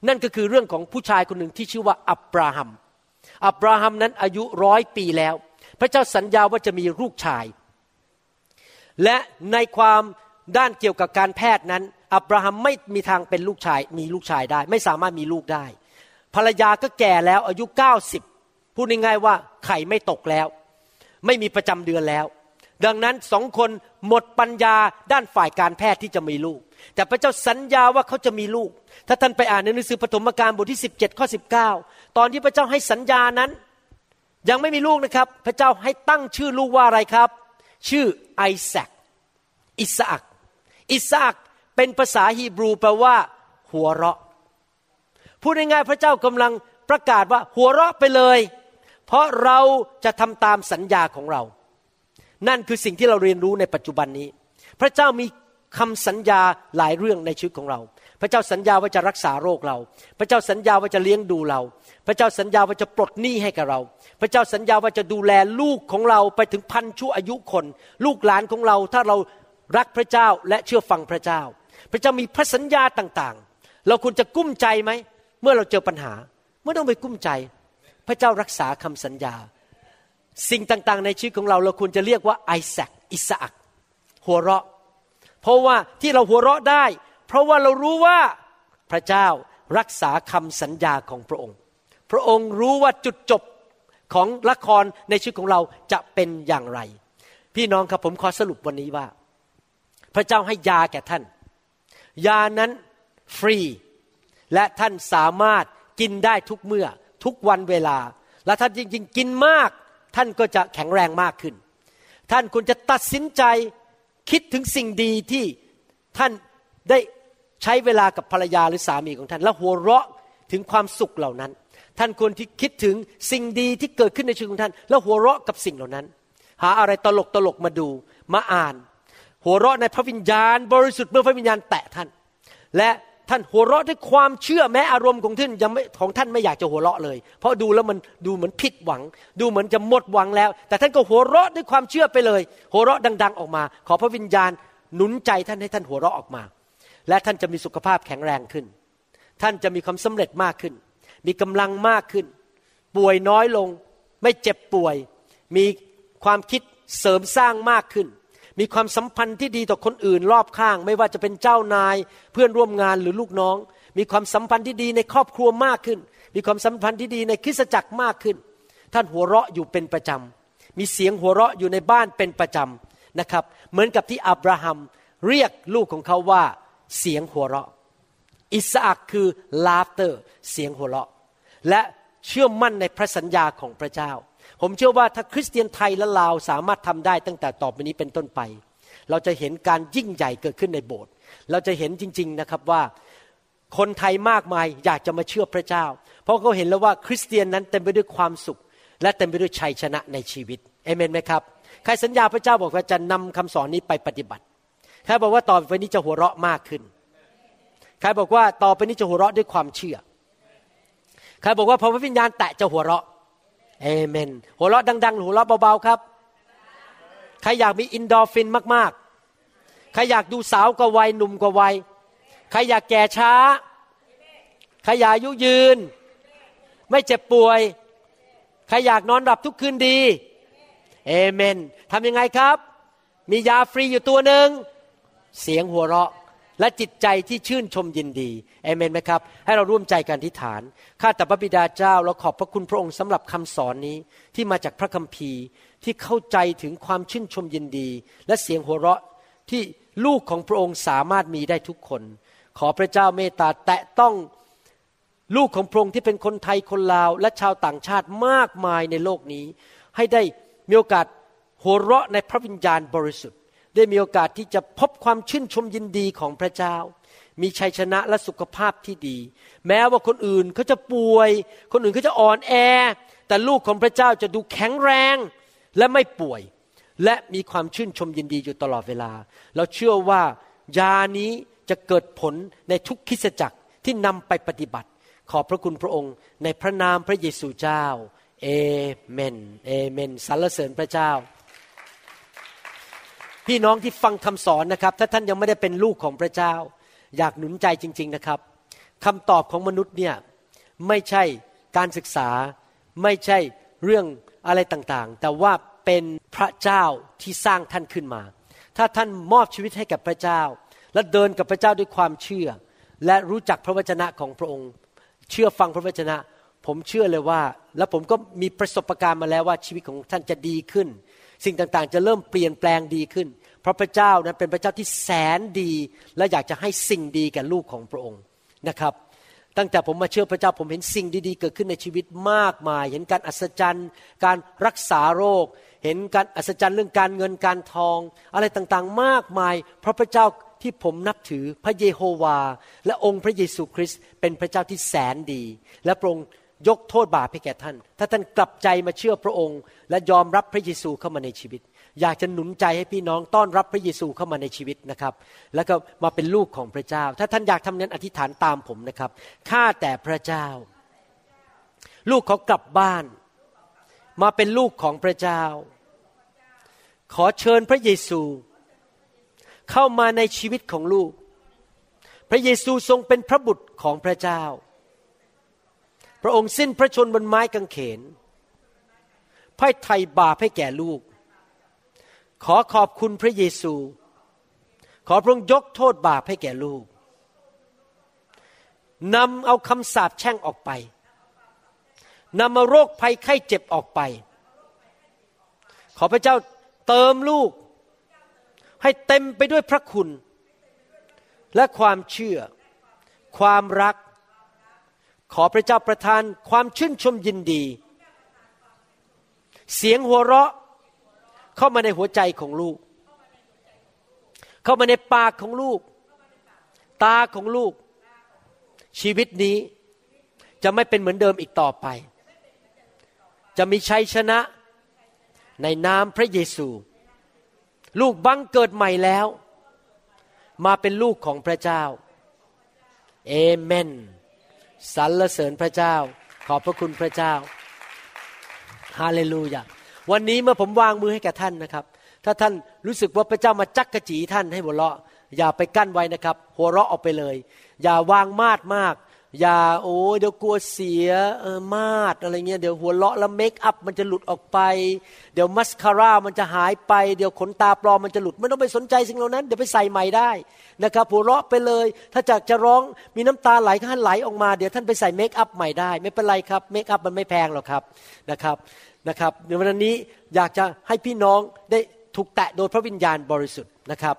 นั่นก็คือเรื่องของผู้ชายคนหนึ่งที่ชื่อว่าอับราฮัม อับราฮัมนั้นอายุร้อยปีแล้ว พระเจ้าสัญญาว่าจะมีลูกชาย และในความ ด้านเกี่ยวกับการแพทย์นั้น อับราฮัมไม่มีทางเป็นลูกชาย มีลูกชายได้ ไม่สามารถมีลูกได้ ภรรยาก็แก่แล้วอายุ 90 พูดง่ายๆว่าไข่ไม่ตกแล้ว ไม่มีประจำเดือนแล้ว ดังนั้นสองคนหมดปัญญาด้านฝ่ายการแพทย์ที่จะมีลูก แต่พระเจ้าสัญญาว่าเขาจะมีลูก ถ้าท่านไปอ่านในหนังสือปฐมกาลบทที่ 17ข้อ19 ตอนที่พระเจ้าให้สัญญานั้น ยังไม่มีลูกนะครับ พระเจ้าให้ตั้งชื่อลูกว่าอะไรครับ ชื่อไอแซคอิสอัก อิสอักเป็นภาษาฮีบรูแปลว่า หัวเราะ พูดง่ายๆพระเจ้ากำลังประกาศว่าหัวเราะไปเลย เพราะเราจะทำตามสัญญาของเรา นั่นคือสิ่งที่เราเรียนรู้ในปัจจุบันนี้ พระเจ้ามีคำสัญญาหลายเรื่องในชีวิตของเรา พระเจ้าสัญญาว่าจะรักษาโรคเรา พระเจ้าสัญญาว่าจะเลี้ยงดูเรา พระเจ้าสัญญาว่าจะปลดหนี้ให้กับเรา พระเจ้าสัญญาว่าจะดูแลลูกของเราไปถึงพันชั่วอายุคน ลูกหลานของเราถ้าเรา รักพระเจ้าและเชื่อฟังพระเจ้า พระเจ้ามีพระสัญญาต่างๆ เราควรจะกุ้มใจไหม เมื่อเราเจอปัญหา ไม่ต้องไปกุ้มใจ พระเจ้ารักษาคำสัญญา สิ่งต่างๆ ในชีวิตของเราเราควรจะเรียกว่าไอแซคอิสอักหัวเราะ เพราะว่าที่เราหัวเราะได้ เพราะว่าเรารู้ว่าพระเจ้ารักษาคำสัญญาของพระองค์ พระองค์รู้ว่าจุดจบของละครในชีวิตของเราจะเป็นอย่างไร พี่น้องครับผมขอสรุปวันนี้ว่า พระเจ้าให้ยาแก่ท่าน ยานั้นฟรี และท่านสามารถกินได้ทุกเมื่อทุกวันเวลา และท่านจริงๆ กินมาก ท่านก็จะแข็งแรงมากขึ้น ท่านควรจะตัดสินใจคิดถึงสิ่งดีที่ท่านได้ใช้เวลากับภรรยาหรือสามีของท่าน แล้วหัวเราะถึงความสุขเหล่านั้น ท่านควรที่คิดถึงสิ่งดีที่เกิดขึ้นในชีวิตของท่าน แล้วหัวเราะกับสิ่งเหล่านั้น หาอะไรตลกตลกมาดูมาอ่าน หัวเราะในพระวิญญาณ บริสุทธิ์เมื่อพระวิญญาณแตะท่าน และท่านหัวเราะด้วยความเชื่อแม้อารมณ์ของท่านยังไม่ของท่านไม่อยากจะหัวเราะเลย เพราะดูแล้วมันดูเหมือนผิดหวัง ดูเหมือนจะหมดหวังแล้ว แต่ท่านก็หัวเราะด้วยความเชื่อไปเลย หัวเราะดัง ๆ ออกมา ขอพระวิญญาณหนุนใจท่านให้ท่านหัวเราะออกมา และท่านจะมีสุขภาพแข็งแรงขึ้น ท่านจะมีความสำเร็จมากขึ้น มีกำลังมากขึ้น ป่วยน้อยลง ไม่เจ็บป่วย มีความคิดเสริมสร้างมากขึ้น มีความสัมพันธ์ที่ดีต่อคนอื่นรอบข้าง ไม่ว่าจะเป็นเจ้านายเพื่อนร่วมงานหรือลูกน้อง มีความสัมพันธ์ที่ดีในครอบครัวมากขึ้น มีความสัมพันธ์ที่ดีในคริสตจักรมากขึ้น ท่านหัวเราะอยู่เป็นประจำมีเสียงหัวเราะอยู่ในบ้านเป็นประจำนะครับ เหมือนกับที่อับราฮัมเรียกลูกของเขาว่าเสียงหัวเราะ อิสอักคือ laughter เสียงหัวเราะ และเชื่อมั่นในพระสัญญาของพระเจ้า ผมเชื่อว่าถ้าคริสเตียนไทยและลาวสามารถทำได้ตั้งแต่ต่อไปนี้เป็นต้นไป เราจะเห็นการยิ่งใหญ่เกิดขึ้นในโบสถ์เราจะเห็นจริง ๆนะครับว่าคนไทยมากมายอยากจะมาเชื่อพระเจ้า เพราะเขาเห็นแล้วว่าคริสเตียนนั้นเต็มไปด้วยความสุข และเต็มไปด้วยชัยชนะในชีวิตเอเมนไหมครับใครสัญญาพระเจ้าบอกว่าจะนำคำสอนนี้ไปปฏิบัติใครบอกว่าต่อไปนี้จะหัวเราะมากขึ้นใครบอกว่าต่อไปนี้จะหัวเราะด้วยความเชื่อใครบอกว่าพอพระวิญญาณแตะจะหัวเราะ เอเมน หัวเราะดัง ๆ หัวเราะเบาๆครับ ใครอยากมีเอ็นดอร์ฟินมากๆ ใครอยากดูสาวกว่าวัยหนุ่มกว่าวัย ใครอยากแก่ช้า ใครอยากอายุยืน ไม่เจ็บป่วย ใครอยากนอนหลับทุกคืนดี เอเมน ทำยังไงครับ มียาฟรีอยู่ตัวหนึ่ง เสียงหัวเราะ และจิตใจที่ชื่นชมยินดีเอเมนไหมครับ ให้เราร่วมใจกันอธิษฐาน ข้าแต่พระบิดาเจ้าเราขอบพระคุณพระองค์สำหรับคำสอนนี้ที่มาจากพระคัมภีร์ที่เข้าใจถึงความชื่นชมยินดี และเสียงหัวเราะที่ลูกของพระองค์สามารถมีได้ทุกคน ขอพระเจ้าเมตตาแตะต้องลูกของพระองค์ที่เป็นคนไทยคนลาว และชาวต่างชาติมากมายในโลกนี้ ให้ได้มีโอกาสหัวเราะในพระวิญญาณบริสุทธิ์ ได้มีโอกาสที่จะพบความชื่นชมยินดีของพระเจ้า มีชัยชนะและสุขภาพที่ดี แม้ว่าคนอื่นเขาจะป่วย คนอื่นเขาจะอ่อนแอ แต่ลูกของพระเจ้าจะดูแข็งแรงและไม่ป่วย และมีความชื่นชมยินดีอยู่ตลอดเวลา เราเชื่อว่ายานี้จะเกิดผลในทุกคิสจักรที่นำไปปฏิบัติ ขอบพระคุณพระองค์ในพระนามพระเยซูเจ้า เอเมน เอเมนสรรเสริญพระเจ้า พี่น้องที่ฟังคำสอนนะครับ ถ้าท่านยังไม่ได้เป็นลูกของพระเจ้า อยากหนุนใจจริง ๆนะครับคำตอบของมนุษย์เนี่ยไม่ใช่การศึกษา ไม่ใช่เรื่องอะไรต่างๆ แต่ว่าเป็นพระเจ้าที่สร้างท่านขึ้นมา ถ้าท่านมอบชีวิตให้กับพระเจ้า และเดินกับพระเจ้าด้วยความเชื่อ และรู้จักพระวจนะของพระองค์ เชื่อฟังพระวจนะ ผมเชื่อเลยว่า และผมก็มีประสบการณ์มาแล้วว่าชีวิตของท่านจะดีขึ้น สิ่งต่างๆ จะเริ่มเปลี่ยนแปลงดีขึ้น เพราะพระเจ้านั้นเป็นพระเจ้าที่แสนดี และอยากจะให้สิ่งดีแก่ลูกของพระองค์นะครับ ตั้งแต่ผมมาเชื่อพระเจ้าผมเห็นสิ่งดีๆ เกิดขึ้นในชีวิตมากมาย เห็นการอัศจรรย์ การรักษาโรค เห็นการอัศจรรย์เรื่องการเงินการทอง อะไรต่างๆมากมาย เพราะพระเจ้าที่ผมนับถือพระเยโฮวา และองค์พระเยซูคริสต์เป็นพระเจ้าที่แสนดี และพระองค์ ยกโทษบาปให้แก่ท่าน ถ้าท่านกลับใจมาเชื่อพระองค์ และยอมรับพระเยซูเข้ามาในชีวิต อยากจะหนุนใจให้พี่น้องต้อนรับพระเยซูเข้ามาในชีวิตนะครับ แล้วก็มาเป็นลูกของพระเจ้า ถ้าท่านอยากทำนั้นอธิษฐานตามผมนะครับ ข้าแต่พระเจ้า ลูกเขากลับบ้าน มาเป็นลูกของพระเจ้า ขอเชิญพระเยซู เข้ามาในชีวิตของลูก พระเยซูทรงเป็นพระบุตรของพระเจ้า พระองค์สิ้นพระชนม์บนไม้กางเขนเพื่ไถ่บาปให้แก่ลูก ขอขอบคุณพระเยซู ขอพระองค์ยกโทษบาปให้แก่ลูกนำเอาคำสาปแช่งออกไปนำมาโรคภัยไข้เจ็บออกไป ขอพระเจ้าเติมลูก ให้เต็มไปด้วยพระคุณ และความเชื่อ ความรัก ขอพระเจ้าประทานความชื่นชมยินดี เสียงหัวเราะเข้ามาในหัวใจของลูก เข้ามาในปากของลูก ตาของลูก ชีวิตนี้จะไม่เป็นเหมือนเดิมอีกต่อไป จะมีชัยชนะในนามพระเยซู ลูกบังเกิดใหม่แล้ว มาเป็นลูกของพระเจ้าเอเมน สรรเสริญพระเจ้า ขอบพระคุณพระเจ้าฮาเลลูยาวันนี้เมื่อผมวางมือให้แก่ท่านนะครับ ถ้าท่านรู้สึกว่าพระเจ้ามาจักกะจีท่านให้หัวเราะ อย่าไปกั้นไว้นะครับ หัวเราะออกไปเลย อย่าวางมาดมาก อย่าโอ้เดี๋ยวกลัวเสียเออมาดอะไรเงี้ยเดี๋ยวหัวเราะแล้วเมคอัพมันจะหลุดออกไป เดี๋ยวมัสคาร่ามันจะหายไป เดี๋ยวขนตาปลอมมันจะหลุด ไม่ต้องไปสนใจสิ่งเหล่านั้นเดี๋ยวไปใส่ใหม่ได้นะครับหัวเราะไปเลย ถ้าจากจะร้องมีน้ำตาไหลก็ให้ไหลออกมาเดี๋ยวท่านไปใส่เมคอัพใหม่ได้ ไม่เป็นไรครับเมคอัพมันไม่แพงหรอกครับนะครับนะครับในวันนี้อยากจะให้พี่น้องได้ถูกแตะโดยพระวิญญาณบริสุทธิ์นะครับ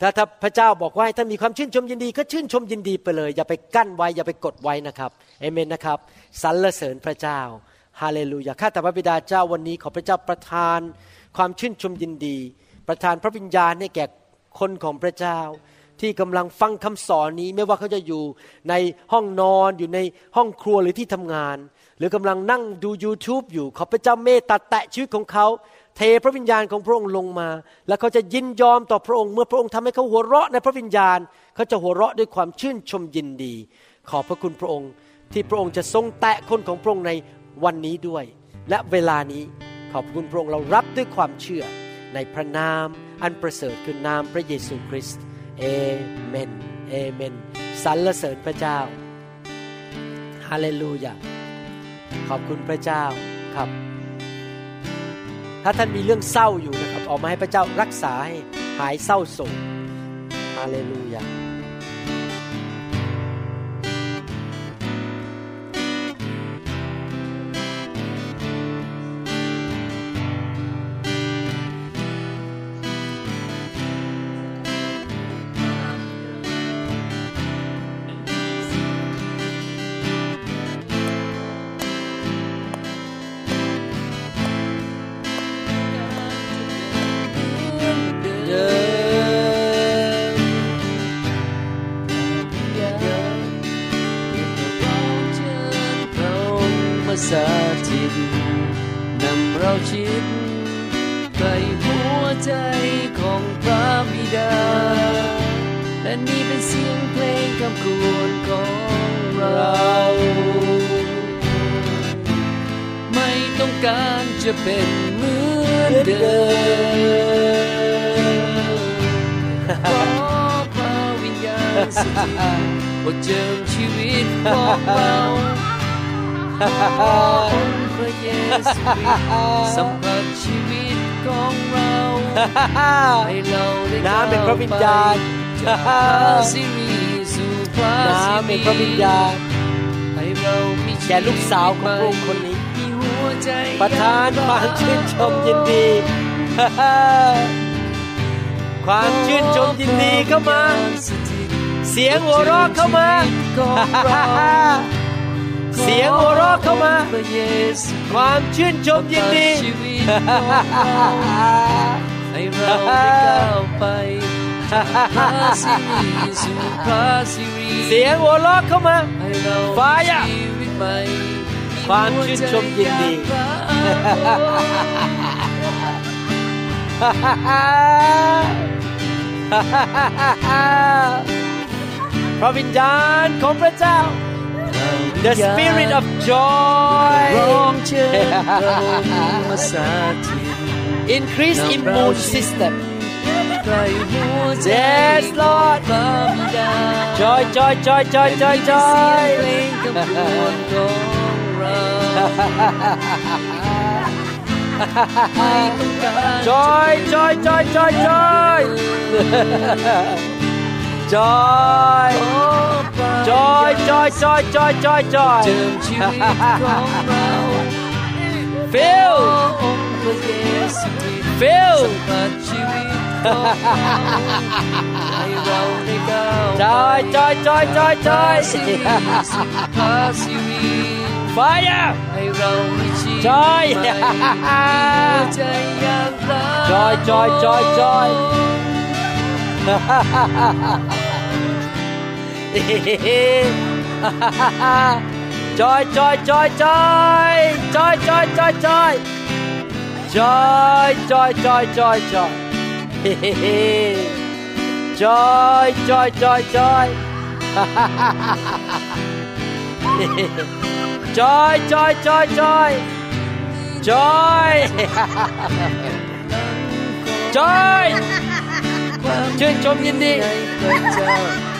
ถ้าถ้าพระเจ้าบอกว่าให้ท่านมีความชื่นชมยินดี ก็ชื่นชมยินดีไปเลย อย่าไปกั้นไว้อย่าไปกดไว้นะครับเอเมนนะครับสรรเสริญพระเจ้าฮาเลลูยาข้าแต่พระบิดาเจ้าวันนี้ขอพระเจ้าประทาน ความชื่นชมยินดี ประทานพระวิญญาณให้แก่คนของพระเจ้า ที่กำลังฟังคำสอนนี้ไม่ว่าเขาจะอยู่ในห้องนอนอยู่ในห้องครัวหรือที่ทำงาน หรือกำลังนั่งดู YouTube อยู่ขอพระเจ้าเมตตาแตะชีวิตของเขา เทพระวิญญาณของพระองค์ลงมา แล้วเขาจะยินยอมต่อพระองค์ เมื่อพระองค์ทำให้เขาหัวเราะในพระวิญญาณ เขาจะหัวเราะด้วยความชื่นชมยินดี ขอบพระคุณพระองค์ ที่พระองค์จะทรงแตะคนของพระองค์ในวันนี้ด้วย และเวลานี้ขอบคุณพระองค์เรารับด้วยความเชื่อในในพระนามอันประเสริฐคือนามพระเยซูคริสต์เอเมนเอเมนสรรเสริญพระเจ้าฮาเลลูยาขอบคุณพระเจ้าครับ ถ้าท่านมีเรื่องเศร้าอยู่นะครับ ออกมาให้พระเจ้ารักษาให้หายเศร้าโศกฮาเลลูยา ถิตนำเราชิดไปหัวใจของพระบิดา และนี่เป็นเสียงเพลงคำกวดของเรา ไม่ต้องการจะเป็นเหมือนเดิมขอพระวิญญาณสถิตบทเจิมชีวิตของเราขอองค์ พระเยซูคริสต์สัมผัสชีวิตของเราให้เราได้น้ำเป็นพระวิญญาณจากพระสิริสู่พระสิริน้ำเป็นพระวิญญาณให้เรามีชีวิตแก่ลูกสาวของพระองค์คนนี้มีหัวใจประทานความชื่นชมยินดี ความชื่นชมยินดีเข้ามา เสียงหัวเราะเข้ามา เสียงหัวเราะเข้ามา ความชื่นชมยินดีให้เราได้ก้าวไปเสียงหัวเราะเข้ามาให้า Fire ชีวิตใหม่ความชื่นชมยินดีพระวิญญาณของพระเจ้า The spirit of joy. Increase immune system. Yes, Lord. Joy, joy, joy, joy, joy, joy. joy, joy, joy, joy, joy. Joy Joy Joy Joy Joy Joy Joy Phil. Phil. Trời trời trời trời trời. Fire. Trời. Trời trời trời trời. ขอองค์พระเยซูคริสต์ fill สัมผัสชีวิตของเ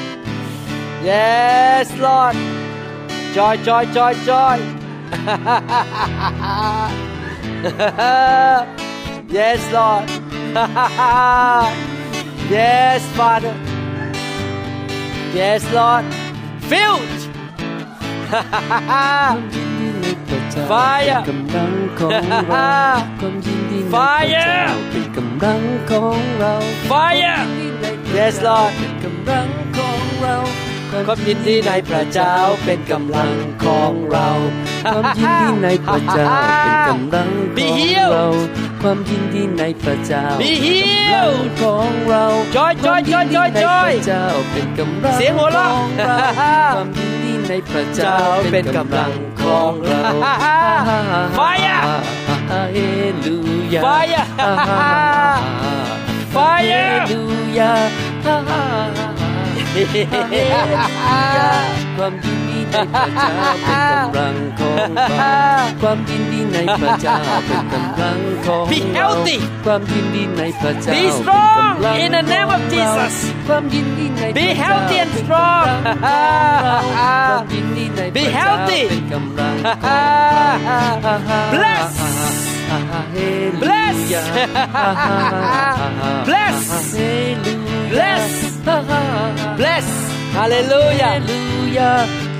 Yes, Lord. Joy, joy, joy, joy. yes, Lord. yes, Father. Yes, Lord. Filled. Fire. Fire. Fire. Yes, Lord. ความยินดีในพระเจ้าเป็นกำลังของเราความยินดีในพระเจ้าเป็นกำลังของเราความยินดีในพระเจ้าเป็นกำลังของเราจอยจอยจอยจอยจอยเจ้าเป็นกำลังเสียงหัวเราะความยินดีในพระเจ้าเป็นกำลังของเราไฟอะฮาเลลูยาไฟอะไฟอะฮาเลลูยา ความยินดีในพระเจ้าเป็นกำลังของเราความยินดีในพระเจ้าเป็นกำลังของ Be เรา healthy ความยินดีในพระเจ้า Be เป็น strong กำลัง in the name of ของเรา Jesus ความยินดีในพ Be ระเจ้า healthy and เป็น strong กำลังของเราความยินดีในพ Be ระเจ้า healthy เป็นกำลังของเรา Bless Bless Bless Bless Bless ฮาเลลูยาฮาเลลูยา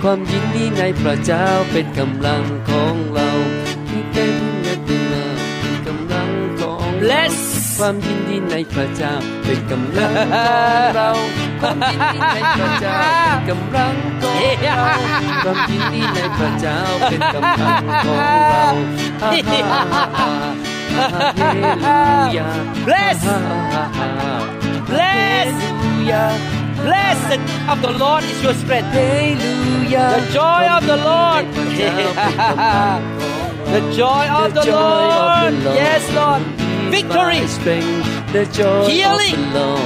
ความยินดีในพระเจ้าเป็นกำลังของเราที่เป็นเนื้อเป็นเนื้อเป็นกำลังของเรา Bless ความยินดีในพระเจ้าเป็นกำลังของเราความยินดีในพระเจ้าเป็นกำลังของเราความยินดีในพระเจ้าเป็นกำลังของเราฮาฮาฮาฮาฮาเลลูยา Bless ฮาฮาฮา Bless Hallelujah. Blessed of the Lord is your strength. Hallelujah. The joy of the Lord. the joy of the, joy Lord. Of the Lord. Yes, Lord. Victory. The joy Healing. Of the Lord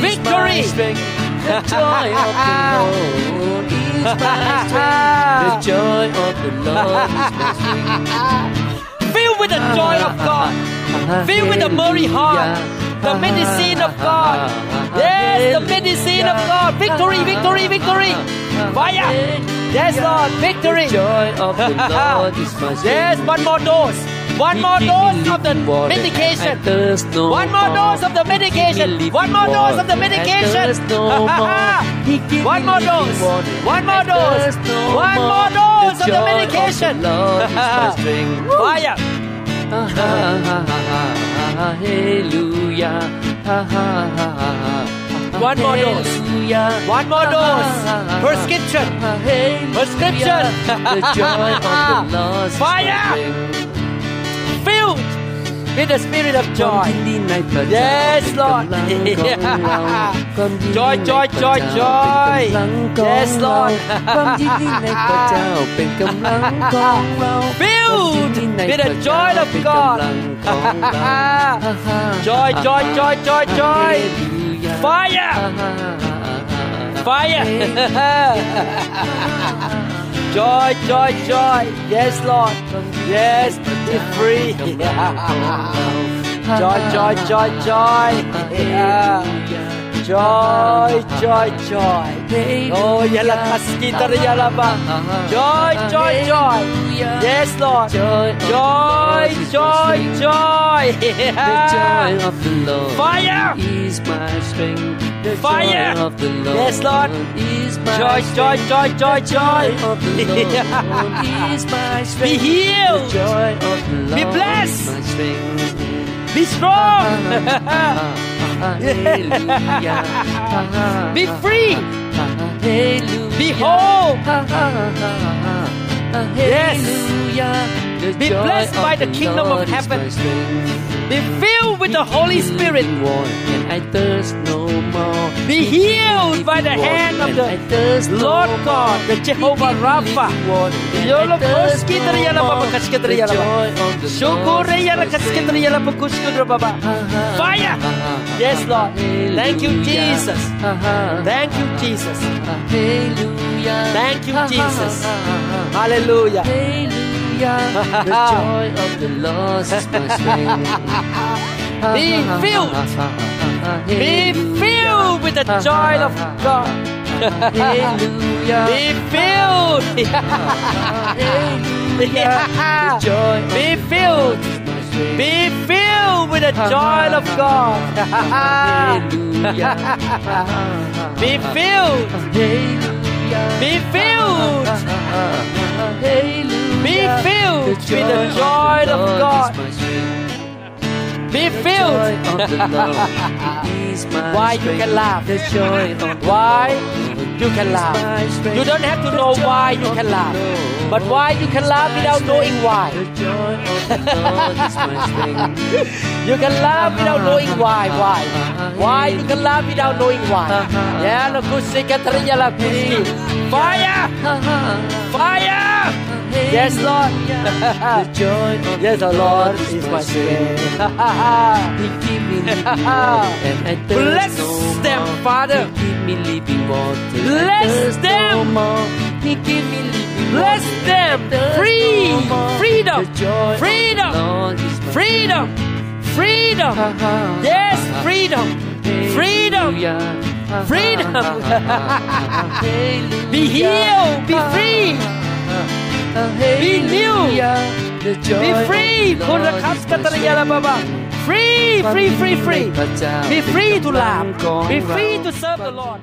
Victory. Strength, the joy of the Lord is my strength. The joy of the Lord is my strength. Filled with the joy of God. Filled with the merry heart. The medicine of God. Yes the medicine of God. Victory victory victory. Fire. Yes Lord victory. The joy of the Lord is my strength. Yes one more dose. One more dose of the medication. I thirst no One more dose of the medication. One more dose of the medication. thirst no more. He give One more dose. One more dose. One more. dose of the medication. The Lord is my strength. Fire Hallelujah. One more dose. One more dose Prescription Prescription. The joy of the Lord is my Fire. with the spirit of joy. Yes, Lord. Joy, joy, joy, joy. Yes, Lord. Filled with the joy of God. joy, joy, joy, joy, joy. Fire. Fire. Joy joy joy. Yes Lord. Yes be free. Joy joy joy joy Joy joy joy. Oh yala kaskita yala ba. Joy joy joy. Yes Lord. Joy Joy Lord is my joy. The joy of the Lord Fire! is my strength. The Fire. joy of the Lord Yes, Lord. is my Joy joy joy joy joy of the Lord is my Be healed. joy of the Lord Be blessed. is my strength. Be strong Hallelujah. Be free Hallelujah. Be whole Hallelujah. The Be joy blessed by of the kingdom of Lord is heaven. my strength. Be filled with the Holy Spirit Living water, and I thirst no more. Be healed by the hand of And I the thirst no Lord more. God the Jehovah Rapha Yolo koskitri yala baba kaskitri yala ba Shukure yala kaskitri yala ba kuskudra baba Fire Yes Lord Thank you Jesus Thank you Jesus Hallelujah. Thank you Jesus Hallelujah Hallelujah. The joy of the Lord is my strength. Be filled. Be filled with the joy of God Hallelujah. Be filled Hallelujah. The joy Be filled. Be filled with the joy of God Hallelujah. Be filled. Be filled Hallelujah. Be filled with the joy of God Be filled Why you can laugh? Why? You can laugh. You don't have to know why you can laugh. But why you can laugh without knowing why. The joy of the Lord is my strength. You can laugh without knowing why. Why? Why you can laugh without knowing why? Yeah, la kusika triya la kuski. Fire! Fire! Yes, Lord. The joy of Yes, the Lord is my strength. He give me living and I thirst Bless no them, more. Father. He give me living water. Bless them. No more. He give me living Bless water. them. Free. no. Freedom. The joy of Freedom. the Lord is my Freedom. Freedom. Yes, freedom. Freedom. Freedom. Be healed. Be free. Be new. The joy Be free. of the คุณ Lord ครับ is กั my ตริยาลาบาบา Free, free, free, free. Be free to laugh. Be free to serve the Lord.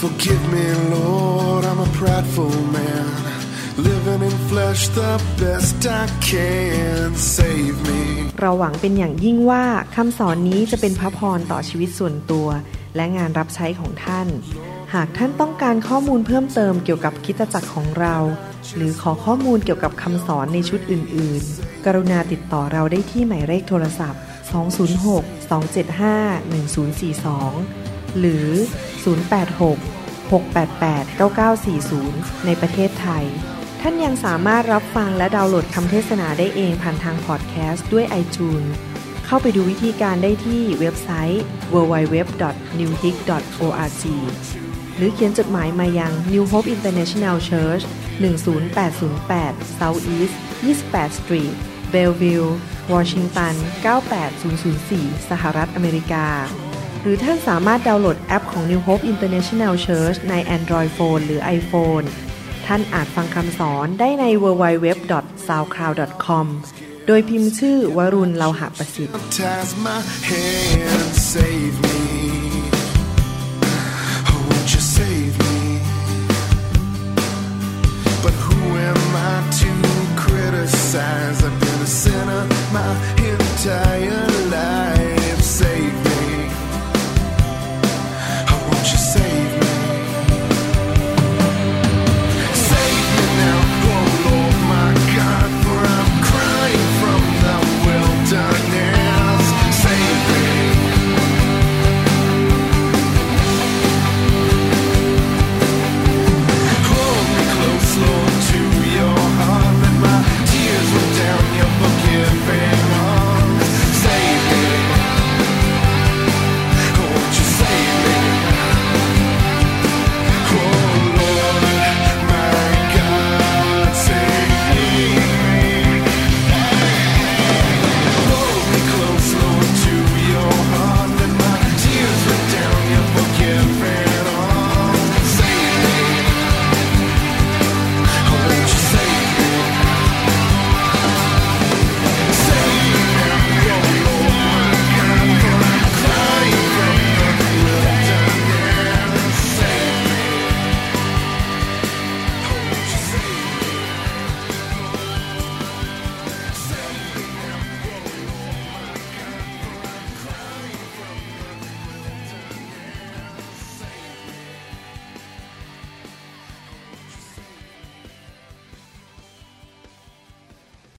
Forgive me, Lord, I'm a prideful man. Living in flesh the best I can. Save me. เราหวังเป็นอย่างยิ่งว่าคำสอนนี้จะเป็นพระพรต่อชีวิตส่วนตัว และงานรับใช้ของท่าน หากท่านต้องการข้อมูลเพิ่มเติมเกี่ยวกับคริดจักรของเรา หรือขอข้อมูลเกี่ยวกับคำสอนในชุดอื่น ๆ กรุณาติดต่อเราได้ที่หมายเลขโทรศัพท์ 206-275-1042 หรือ 086-688-9940 ในประเทศไทย ท่านยังสามารถรับฟังและดาวน์โหลดคำเทศนาได้เองผ่านทางพอดแคสต์ด้วย iTunes เข้าไปดูวิธีการได้ที่เว็บไซต์ www.newhope.org หรือเขียนจดหมายมายัง New Hope International Church 10808 South East 28 Street Bellevue Washington 98004 สหรัฐอเมริกา หรือท่านสามารถดาวน์โหลดแอปของ New Hope International Church ใน Android Phone หรือ iPhone ท่านอาจฟังคำสอนได้ใน www.soundcloud.com โดยพิมพ์ชื่อวรุณเลาหะประสิทธิ์ Tired.